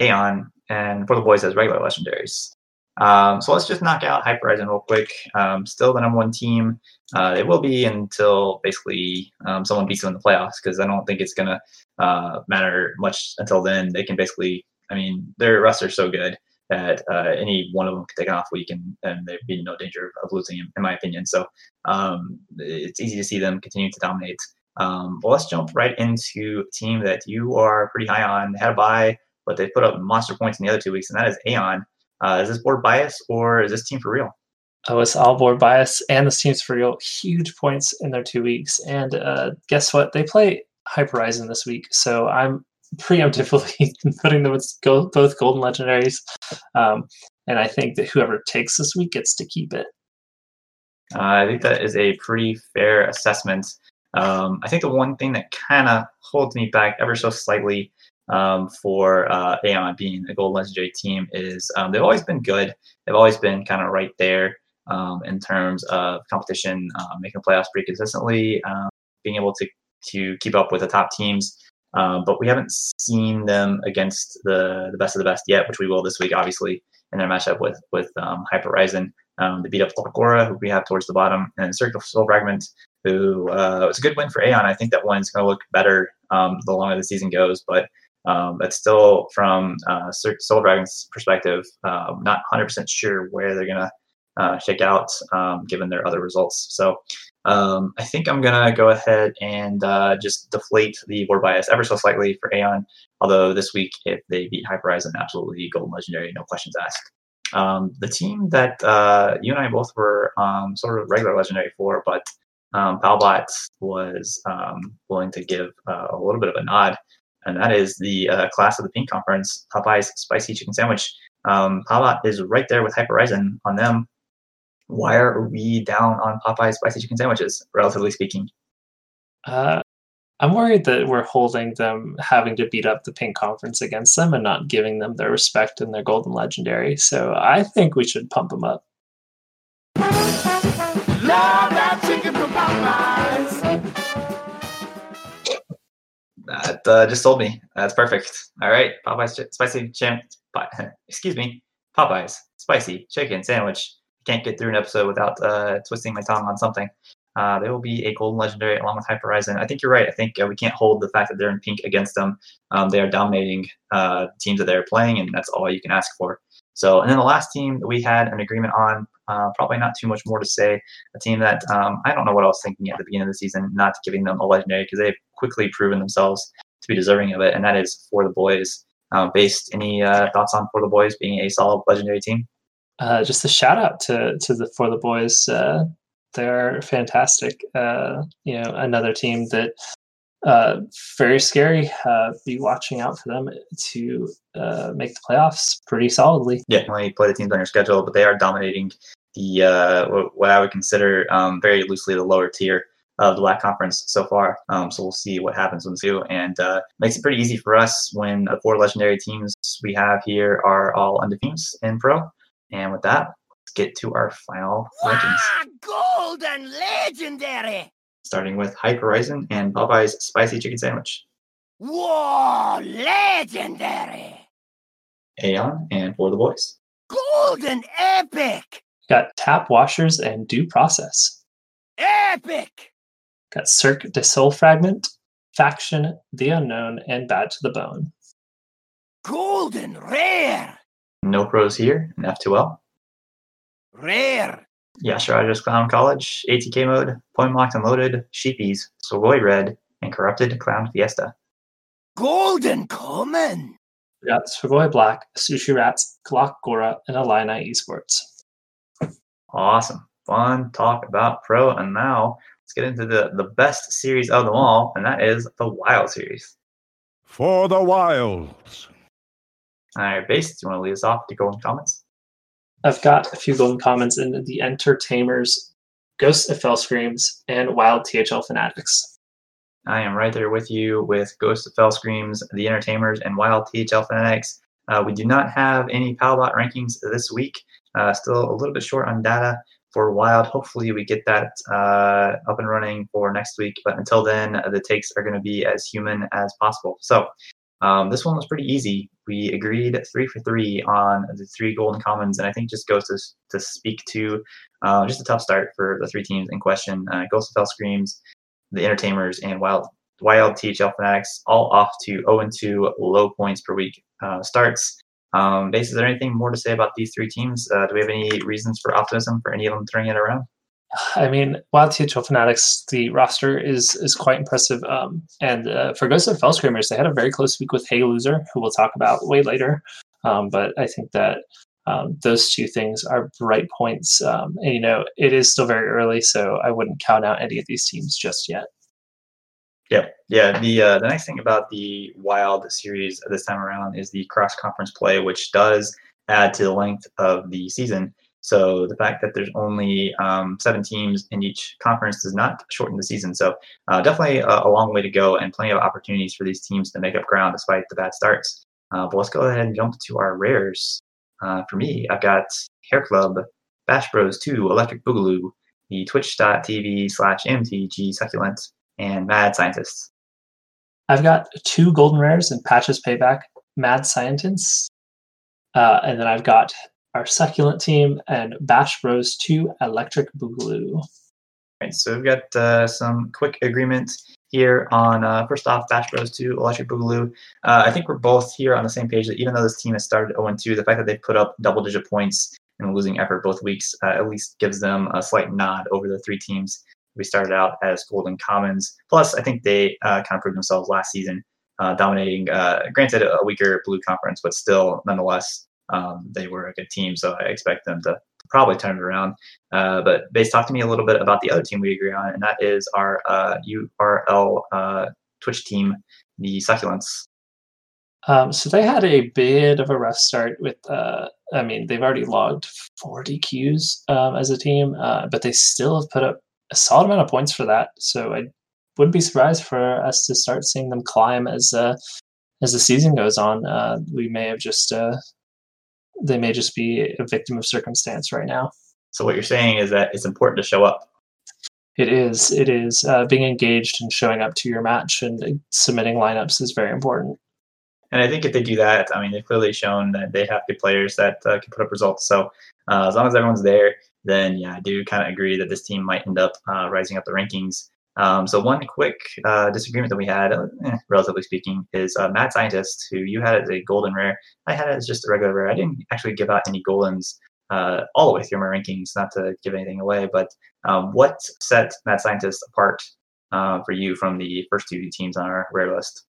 Aeon, and For the Boys has regular legendaries. Um, so let's just knock out Hype Horizon real quick. Um, still the number one team. Uh, it will be until basically um, someone beats them in the playoffs because I don't think it's going to uh, matter much until then. They can basically, I mean, their roster is so good that uh, any one of them can take an off week and, and they'd be in no danger of losing, in my opinion. So um, it's easy to see them continue to dominate. Um, well, let's jump right into a team that you are pretty high on. They had a bye, but they put up monster points in the other two weeks, and that is Aeon. Uh, is this board bias or is this team for real? Oh, it's all board bias, and this team's for real. Huge points in their two weeks, and uh, guess what? They play Hype Horizon this week, so I'm preemptively putting them with both golden legendaries. Um, and I think that whoever takes this week gets to keep it. Uh, I think that is a pretty fair assessment. Um, I think the one thing that kind of holds me back ever so slightly um, for uh, Aeon being a gold legendary team is um, they've always been good. They've always been kind of right there um, in terms of competition, uh, making playoffs pretty consistently, um, being able to to keep up with the top teams. Um, but we haven't seen them against the the best of the best yet, which we will this week, obviously, in their matchup with with um, Hyperhorizon. Um, they beat up Lokora, who we have towards the bottom, and Circle Soul Fragment, who uh, was a good win for Aeon. I think that one's going to look better um, the longer the season goes, but um, but still, from uh, Soul Dragon's perspective, um, not 100% sure where they're going to uh, shake out um, given their other results. So um, I think I'm going to go ahead and uh, just deflate the board bias ever so slightly for Aeon. Although this week, if they beat Hyperhorizon, absolutely golden legendary, no questions asked. Um, the team that uh, you and I both were um, sort of regular legendary for, but um, Palbot was um, willing to give uh, a little bit of a nod, and that is the uh, class of the Pink Conference, Popeye's Spicy Chicken Sandwich. Um, Palbot is right there with Hyperhorizon on them. Why are we down on Popeye's Spicy Chicken Sandwiches, relatively speaking? Uh, I'm worried that we're holding them having to beat up the Pink Conference against them and not giving them their respect and their golden legendary. So I think we should pump them up. Love that chicken from Popeyes. That uh, just sold me. That's perfect. All right, Popeye's spicy pi- excuse me, Popeye's spicy chicken sandwich. Can't get through an episode without uh, twisting my tongue on something. Uh, they will be a golden legendary along with Hyperhorizon. I think you're right. I think uh, we can't hold the fact that they're in pink against them. Um, they are dominating uh, teams that they're playing, and that's all you can ask for. So, and then the last team that we had an agreement on, uh, probably not too much more to say. A team that um, I don't know what I was thinking at the beginning of the season, not giving them a legendary because they've quickly proven themselves to be deserving of it, and that is for the boys. Uh, based, any uh, thoughts on for the boys being a solid legendary team? Uh, just a shout out to to the for the boys. Uh, they're fantastic. Uh, you know, another team that uh, very scary. Uh, be watching out for them to uh, make the playoffs pretty solidly. Yeah, only play the teams on your schedule, but they are dominating the uh, what I would consider um, very loosely the lower tier of the Black Conference so far. Um, so we'll see what happens with the two, and uh, makes it pretty easy for us when the four legendary teams we have here are all undefeated in pro. And with that, let's get to our final rankings. Ah, golden legendary. starting with Hyper Horizon and Popeye's Spicy Chicken Sandwich. Whoa, legendary. Aeon and For the Boys. Golden epic. Got tap washers and due process. Epic. Got Cirque du Soul Fragment, Faction, The Unknown, and Bad to the Bone. Golden rare. No pros here in F2L. Rare. Yashiraja's Clown College, ATK mode, Point Locked and Loaded, Sheepies, Sugoi Red, and Corrupted Clown Fiesta. Golden common. We got Sugoi Black, Sushi Rats, Glock Gora, and Illini Esports. Awesome. Fun talk about pro. And now let's get into the, the best series of them all, and that is the Wild Series. For the wilds. All right, Base, do you want to lead us off to golden commons? I've got a few golden commons in the Entertainers, Ghosts of Fell Screams, and Wild THL Fanatics. I am right there with you with Ghost of Fell Screams, The Entertainers, and Wild THL Fanatics. Uh, we do not have any Palbot rankings this week. Uh, still a little bit short on data for Wild. Hopefully, we get that uh, up and running for next week. But until then, the takes are going to be as human as possible. So um, this one was pretty easy. We agreed three for three on the three golden commons, and I think just goes to, to speak to uh, just a tough start for the three teams in question. Uh, Ghost of Hell Screams, the Entertainers, and Wild Wild THL Fanatics, all off to 0 2 low points per week uh, starts. Um, Base, is there anything more to say about these three teams? Uh, do we have any reasons for optimism for any of them turning it around? I mean, Wild THL Fanatics, the roster is is quite impressive. Um, and uh, for Ghost of Fell Screamers, they had a very close week with Hey Loser, who we'll talk about way later. Um, but I think that um, those two things are bright points. Um, and, you know, it is still very early, so I wouldn't count out any of these teams just yet. Yeah, yeah. The uh, the nice thing about the Wild series this time around is the cross conference play, which does add to the length of the season. So the fact that there's only um, seven teams in each conference does not shorten the season. So uh, definitely a, a, long way to go and plenty of opportunities for these teams to make up ground despite the bad starts. Uh, but let's go ahead and jump to our rares. Uh, for me, I've got Hair Club, Bash Bros 2, Electric Boogaloo, the twitch.tv slash MTG Succulent, and Mad Scientists. I've got two golden rares and Patches Payback, Mad Scientists, uh, and then I've got our Succulent team and Bash Bros 2 Electric Boogaloo. Right, so we've got uh, some quick agreements here on uh, first off Bash Bros 2 Electric Boogaloo. Uh, I think we're both here on the same page that even though this team has started 0 2, the fact that they put up double digit points and losing effort both weeks uh, at least gives them a slight nod over the three teams we started out as Golden Commons. Plus, I think they uh, kind of proved themselves last season, uh, dominating, uh, granted, a weaker blue conference, but still, nonetheless, um, they were a good team. So I expect them to probably turn it around. Uh, but Base, talk to me a little bit about the other team we agree on, and that is our URL uh, Twitch team, the Succulents. Um, so they had a bit of a rough start with, uh, I mean, they've already logged 40 Qs um, as a team, uh, but they still have put up a solid amount of points for that. So I wouldn't be surprised for us to start seeing them climb as uh, as the season goes on. Uh, we may have just uh, they may just be a victim of circumstance right now. So what you're saying is that it's important to show up. It is. It is. Uh, being engaged and showing up to your match and submitting lineups is very important. And I think if they do that, I mean, they've clearly shown that they have good players that uh, can put up results. So uh, as long as everyone's there, then yeah, I do kind of agree that this team might end up uh, rising up the rankings. Um, so one quick uh, disagreement that we had, eh, relatively speaking, is uh, Mad Scientist, who you had as a golden rare. I had it as just a regular rare. I didn't actually give out any goldens uh, all the way through my rankings, not to give anything away. But um, what set Mad Scientist apart uh, for you from the first two teams on our rare list?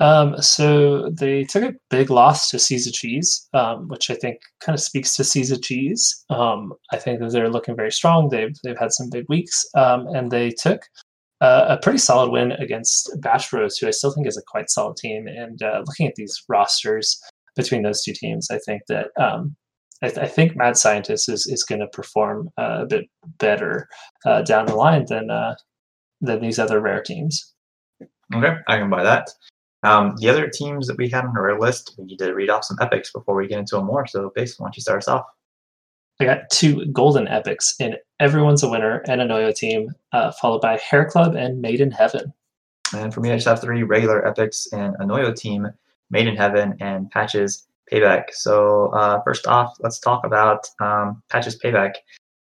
Um, so they took a big loss to Caesar Cheese, um, which I think kind of speaks to Caesar Cheese. Um, I think that they're looking very strong. They've they've had some big weeks, um, and they took uh, a pretty solid win against Bash Bros, who I still think is a quite solid team. And uh, looking at these rosters between those two teams, I think that um, I, th- I, think Mad Scientist is is going to perform uh, a bit better uh, down the line than uh, than these other rare teams. Okay, I can buy that. Um, the other teams that we had on our list, we need to read off some epics before we get into them more. So, Base, why don't you start us off? I got two golden epics in Everyone's a Winner and a Noyo team, uh, followed by Hair Club and Made in Heaven. And for me, I just have three regular epics in a Noyo team, Made in Heaven, and Patches Payback. So, uh, first off, let's talk about um, Patches Payback.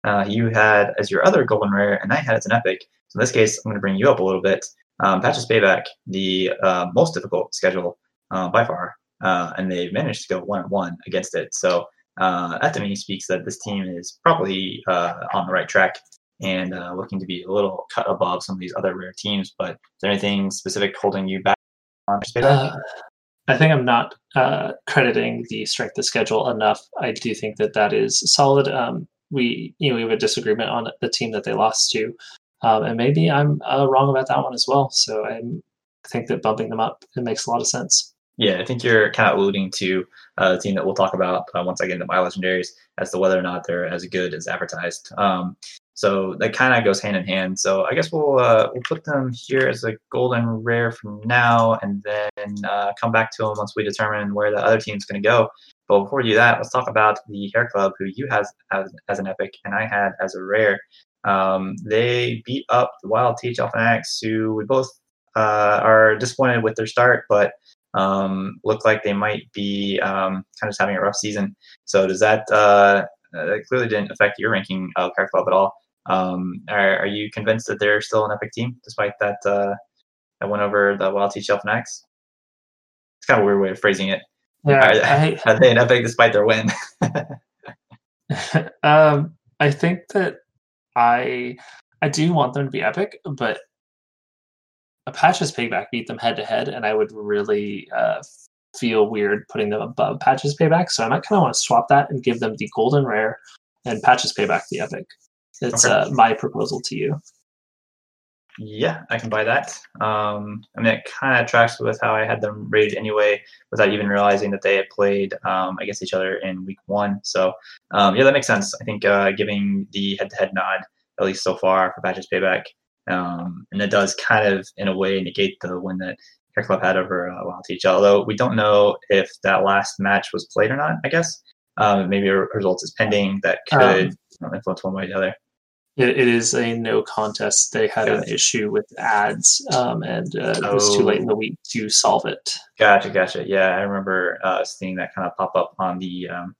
Uh, you had as your other golden rare, and I had as an epic. So, in this case, I'm going to bring you up a little bit. Um, Patches Payback, the uh, most difficult schedule uh, by far, uh, and they've managed to go one and one against it. So uh, that to me speaks that this team is probably uh, on the right track and uh, looking to be a little cut above some of these other rare teams. But is there anything specific holding you back on Payback? I think I'm not crediting the strength of schedule enough. I do think that that is solid. Um, we you know we have a disagreement on the team that they lost to. Um, and maybe I'm uh, wrong about that one as well. So I think that bumping them up it makes a lot of sense. Yeah, I think you're kind of alluding to uh, the team that we'll talk about uh, once I get into my legendaries as to whether or not they're as good as advertised. Um, so that kind of goes hand in hand. So I guess we'll uh, we'll put them here as a golden rare from now, and then uh, come back to them once we determine where the other team's going to go. But before we do that, let's talk about the Hair Club, who you has as, as an epic and I had as a rare. Um, they beat up the Wild THL Fanatics, who we both uh, are disappointed with their start, but um, look like they might be um, kind of just having a rough season. So does that uh, that clearly didn't affect your ranking of Hair Club at all? Um, are, are, you convinced that they're still an epic team despite that uh, that went over the Wild THL Fanatics? It's kind of a weird way of phrasing it. Yeah, are, I, are they an epic despite their win? um, I think that I I do want them to be epic, but Patches Payback beat them head to head, and I would really uh, feel weird putting them above Patches Payback. So I might kind of want to swap that and give them the golden rare and Patches Payback the epic. It's okay. uh, my proposal to you. Yeah, I can buy that. Um, I mean, it kind of tracks with how I had them rated anyway, without even realizing that they had played um, against each other in week one. So, um, yeah, that makes sense. I think uh, giving the head-to-head nod, at least so far, for Patches Payback, um, and it does kind of, in a way, negate the win that Hair Club had over uh, Wild THL. Although we don't know if that last match was played or not. I guess um, maybe a result is pending that could Um, influence one way or the other. It, it is a no contest. They had an issue with ads, um, and uh, it was too late in the Oh. week to solve it. Gotcha, gotcha. Yeah, I remember uh, seeing that kind of pop up on the um,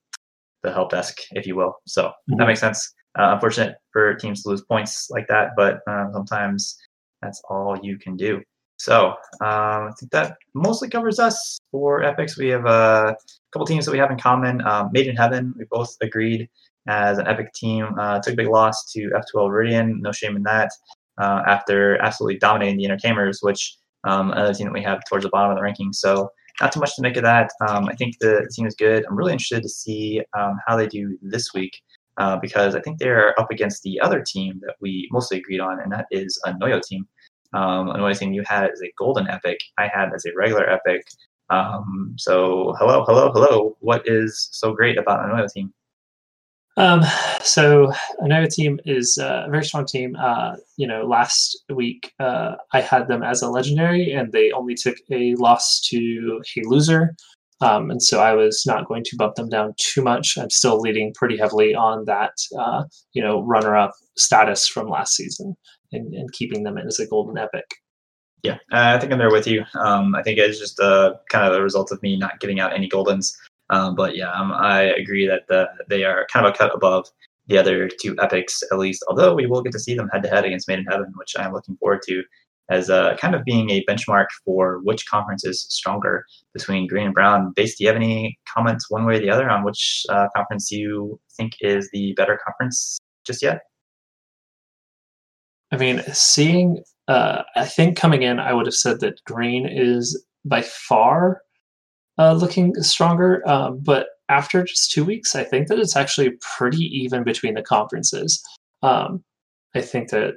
the help desk, if you will. So that Mhm. makes sense. Uh, unfortunate for teams to lose points like that, but um, sometimes that's all you can do. So um, I think that mostly covers us for Epics. We have a couple teams that we have in common. Um, Made in Heaven, we both agreed as an Epic team. Uh, took a big loss to F2L Viridian. No shame in that. Uh, after absolutely dominating the Entertainers, which um, another team that we have towards the bottom of the rankings. So not too much to make of that. Um, I think the team is good. I'm really interested to see um, how they do this week uh, because I think they're up against the other team that we mostly agreed on, and that is a Noyo team. Um, a Noyo team you had as a golden epic, I had as a regular epic. Um, so hello, hello, hello. What is so great about a Noyo team? Um, so another team is uh, a very strong team. Uh, you know, last week uh, I had them as a legendary, and they only took a loss to a Loser. Um, and so I was not going to bump them down too much. I'm still leading pretty heavily on that, uh, you know, runner-up status from last season, and, and keeping them as a golden epic. Yeah, I think I'm there with you. Um, I think it's just uh, kind of a result of me not giving out any goldens. Um, but yeah, um, I agree that the, they are kind of a cut above the other two epics, at least. Although we will get to see them head to head against Made in Heaven, which I'm looking forward to as uh, kind of being a benchmark for which conference is stronger between green and brown. Base, do you have any comments one way or the other on which uh, conference you think is the better conference just yet? I mean, seeing, uh, I think coming in, I would have said that green is by far uh, looking stronger. Um, but after just two weeks, I think that it's actually pretty even between the conferences. Um, I think that,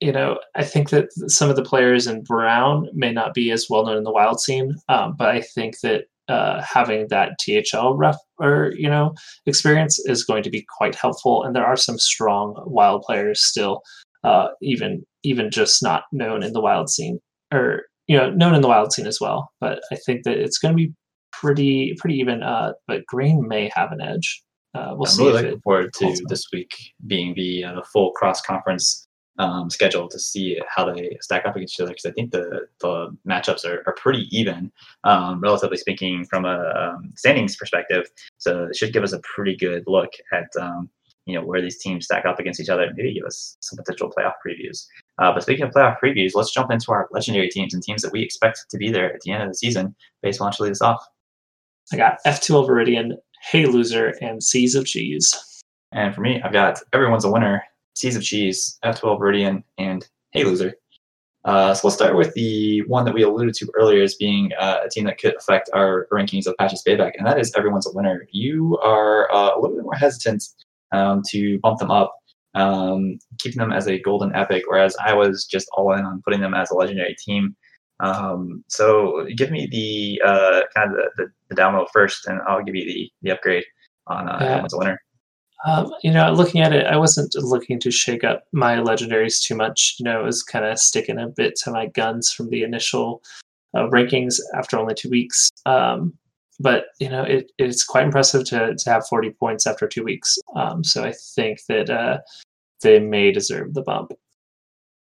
you know, I think that some of the players in Brown may not be as well known in the wild scene, um, but I think that uh, having that THL ref or you know experience is going to be quite helpful. And there are some strong wild players still uh, even even just not known in the wild scene or you know known in the wild scene as well but i think that it's going to be pretty pretty even uh, but green may have an edge uh, we'll I'm see really if looking forward to this week being the uh, full cross conference um, schedule to see how they stack up against each other because I think the the matchups are, are pretty even, um, relatively speaking, from a um, standings perspective. So it should give us a pretty good look at um, you know where these teams stack up against each other and maybe give us some potential playoff previews. Uh, but speaking of playoff previews, let's jump into our legendary teams and teams that we expect to be there at the end of the season. Base, why don't you lead us off? i got f2 viridian hey loser and seas of cheese And for me, I've got Everyone's a Winner, Seas of Cheese, F2L Viridian, and Hey Loser. Uh, so we'll start with the one that we alluded to earlier as being uh, a team that could affect our rankings of Patches Payback, and that is Everyone's a Winner. You are uh, a little bit more hesitant um, to bump them up, um, keeping them as a golden epic, whereas I was just all in on putting them as a legendary team. Um, so give me the uh, kind of the, the, the download first, and I'll give you the, the upgrade on uh, Yeah. A Winner. um, you know looking at it i wasn't looking to shake up my legendaries too much you know it was kind of sticking a bit to my guns from the initial uh, rankings after only two weeks um, but you know it, it's quite impressive to, to have 40 points after two weeks um, so i think that uh, they may deserve the bump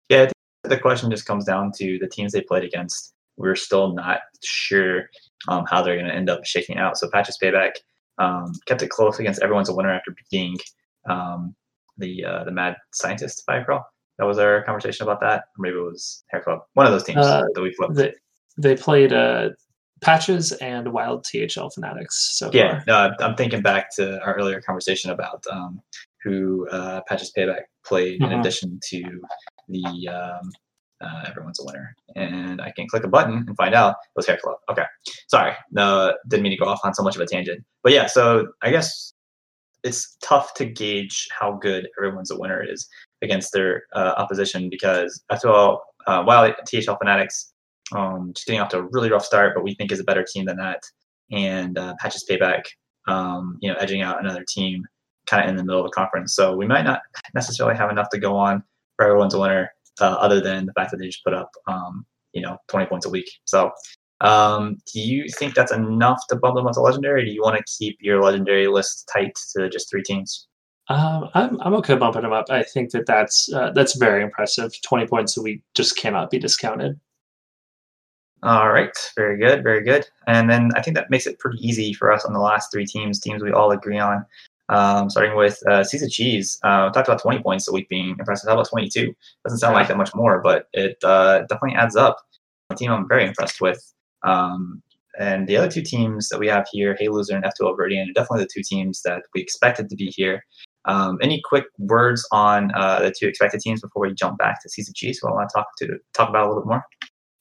Yeah, I think the question just comes down to the teams they played against. We're still not sure um, how they're going to end up shaking out. So Patches Payback um, kept it close against everyone's a winner after beating um, the uh, the Mad Scientist, I recall. That was our conversation about that. Or maybe it was Hair Club. One of those teams Uh, that we flipped. they, they played uh, patches and wild thl fanatics so Yeah, no, I'm- thinking back to our earlier conversation about um, who uh, Patches Payback played in Mhm. addition to the um, uh, Everyone's a Winner. And I can click a button and find out it was Hair Club. Okay, sorry, no, didn't mean to go off on so much of a tangent. But yeah, so I guess it's tough to gauge how good everyone's a winner is against their uh, opposition because after all, uh, while THL Fanatics um, just getting off to a really rough start, but we think is a better team than that, and uh, Patches Payback, um, you know, edging out another team kind of in the middle of the conference. So we might not necessarily have enough to go on for everyone's winner, uh, other than the fact that they just put up, um, you know, 20 points a week. So um, do you think that's enough to bump them up to legendary? do you want to keep your legendary list tight to just three teams? Um, I'm I'm okay bumping them up. I think that that's uh, that's very impressive. Twenty points a week just cannot be discounted. All right, very good, very good. And then I think that makes it pretty easy for us on the last three teams, teams we all agree on. Um, starting with uh, Seas Cheese, uh, talked about 20 points a week being impressive. How about 22? Doesn't sound like that much more, but it uh, definitely adds up. A team I'm very impressed with. Um, and the other two teams that we have here, Hey Loser and F2L Viridian, are definitely the two teams that we expected to be here. Um, any quick words on uh, the two expected teams before we jump back to Season G? So I want to talk to talk about a little bit more.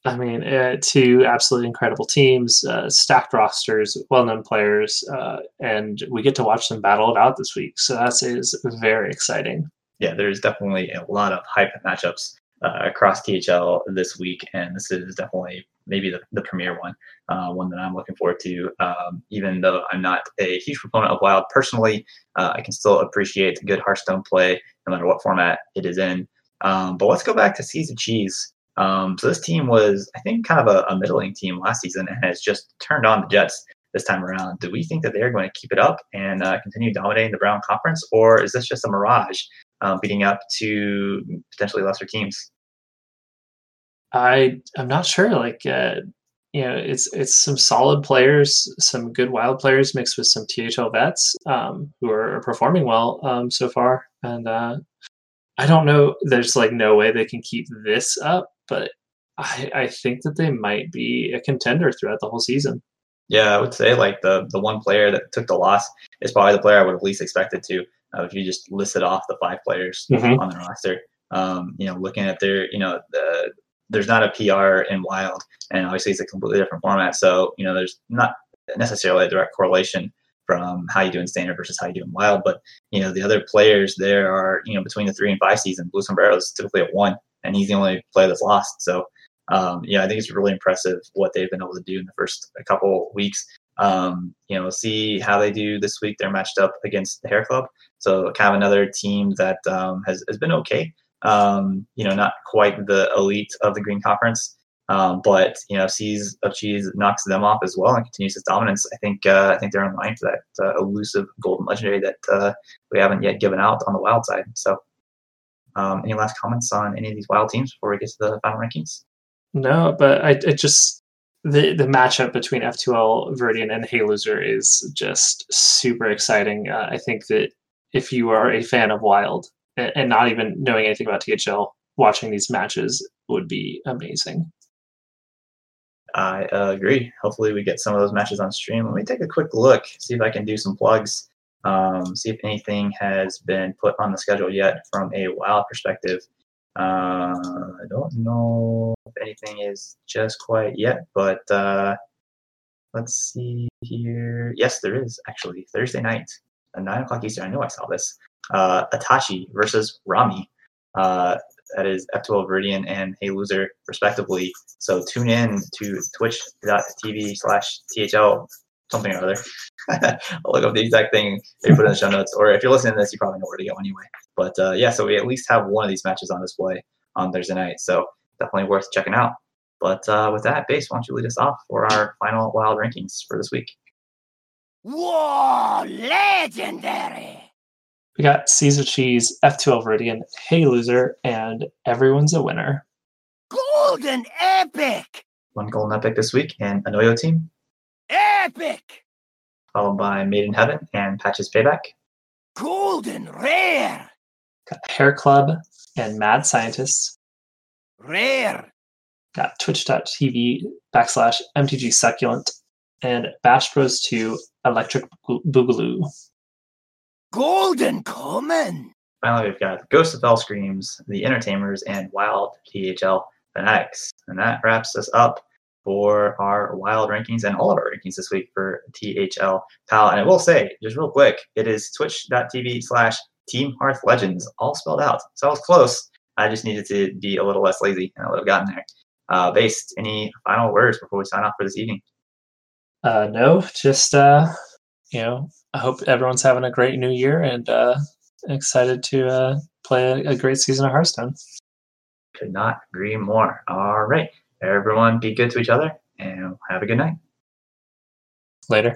I mean, uh, two absolutely incredible teams, uh, stacked rosters, well-known players, uh, and we get to watch them battle it out this week. So that is very exciting. Yeah, there's definitely a lot of hype matchups uh, across THL this week, and this is definitely maybe the, the premier one, uh, one that I'm looking forward to. Um, even though I'm not a huge proponent of Wild personally, uh, I can still appreciate good Hearthstone play no matter what format it is in. Um, but let's go back to Seas of Cheese. Um, so this team was, I think, kind of a, a, middling team last season and has just turned on the Jets this time around. Do we think that they're going to keep it up and uh, continue dominating the Brown Conference, or is this just a mirage um, beating up to potentially lesser teams? I I'm not sure. Like uh, you know, it's it's some solid players, some good wild players mixed with some THL vets um, who are performing well um, so far. And uh, I don't know. There's like no way they can keep this up, but I, I think that they might be a contender throughout the whole season. Yeah, I would say like the the one player that took the loss is probably the player I would have least expected to. Uh, if you just listed off the five players mm-hmm. on the roster, um, you know, looking at their, you know, the there's not a PR in Wild, and obviously it's a completely different format. So you know, there's not necessarily a direct correlation from how you do in standard versus how you do in wild. But you know, the other players there are you know between the three and five season. Blue Sombrero is typically at one, and he's the only player that's lost. So um, yeah, I think it's really impressive what they've been able to do in the first couple weeks. Um, you know, see how they do this week. They're matched up against the Hair Club, so kind of another team that um, has has been okay. Um, you know, not quite the elite of the Green Conference, um, but you know, Seas of Cheese knocks them off as well and continues its dominance. I think uh, I think they're in line for that uh, elusive golden legendary that uh, we haven't yet given out on the wild side. So, um, any last comments on any of these wild teams before we get to the final rankings? No, but I, just the the matchup between F2L Viridian and Hey Loser is just super exciting. Uh, I think that if you are a fan of Wild, and not even knowing anything about THL, watching these matches would be amazing. I uh, agree. Hopefully, we get some of those matches on stream. Let me take a quick look, see if I can do some plugs, um, see if anything has been put on the schedule yet from a wild perspective. Uh, I don't know if anything is just quite yet, but uh, let's see here. Yes, there is actually Thursday night at 9 o'clock Eastern. I know I saw this uh, Itachi versus Rami. Uh, that is F2L Viridian and Hey Loser, respectively. So tune in to twitch.tv slash THL something or other. I'll look up the exact thing they put in the show notes. Or if you're listening to this, you probably know where to go anyway. But uh, yeah, so we at least have one of these matches on display on Thursday night. So definitely worth checking out. But uh, with that, Base, why don't you lead us off for our final wild rankings for this week? Whoa, legendary! We got Seas of Cheese, F2L Viridian, Hey Loser, and Everyone's a Winner. Golden Epic! One Golden Epic this week, and Anoyo team. Epic! Followed by Made in Heaven and Patches Payback. Golden Rare! Got Hair Club and Mad Scientists. Rare! Got twitch.tv backslash MTG Succulent and Bash Bros 2 Electric Boogaloo. Golden Common. Finally, we've got Ghost of Fell Screams, The Entertainers, and Wild THL Fanatics. And that wraps us up for our wild rankings and all of our rankings this week for THL PAL. And I will say, just real quick, it is twitch.tv slash Team Hearth Legends, all spelled out. So I was close. I just needed to be a little less lazy and I would have gotten there. Uh, based, any final words before we sign off for this evening? Uh, no, just uh, you know, I hope everyone's having a great new year and uh, excited to uh, play a, a great season of Hearthstone. Could not agree more. All right. Everyone be good to each other and have a good night. Later.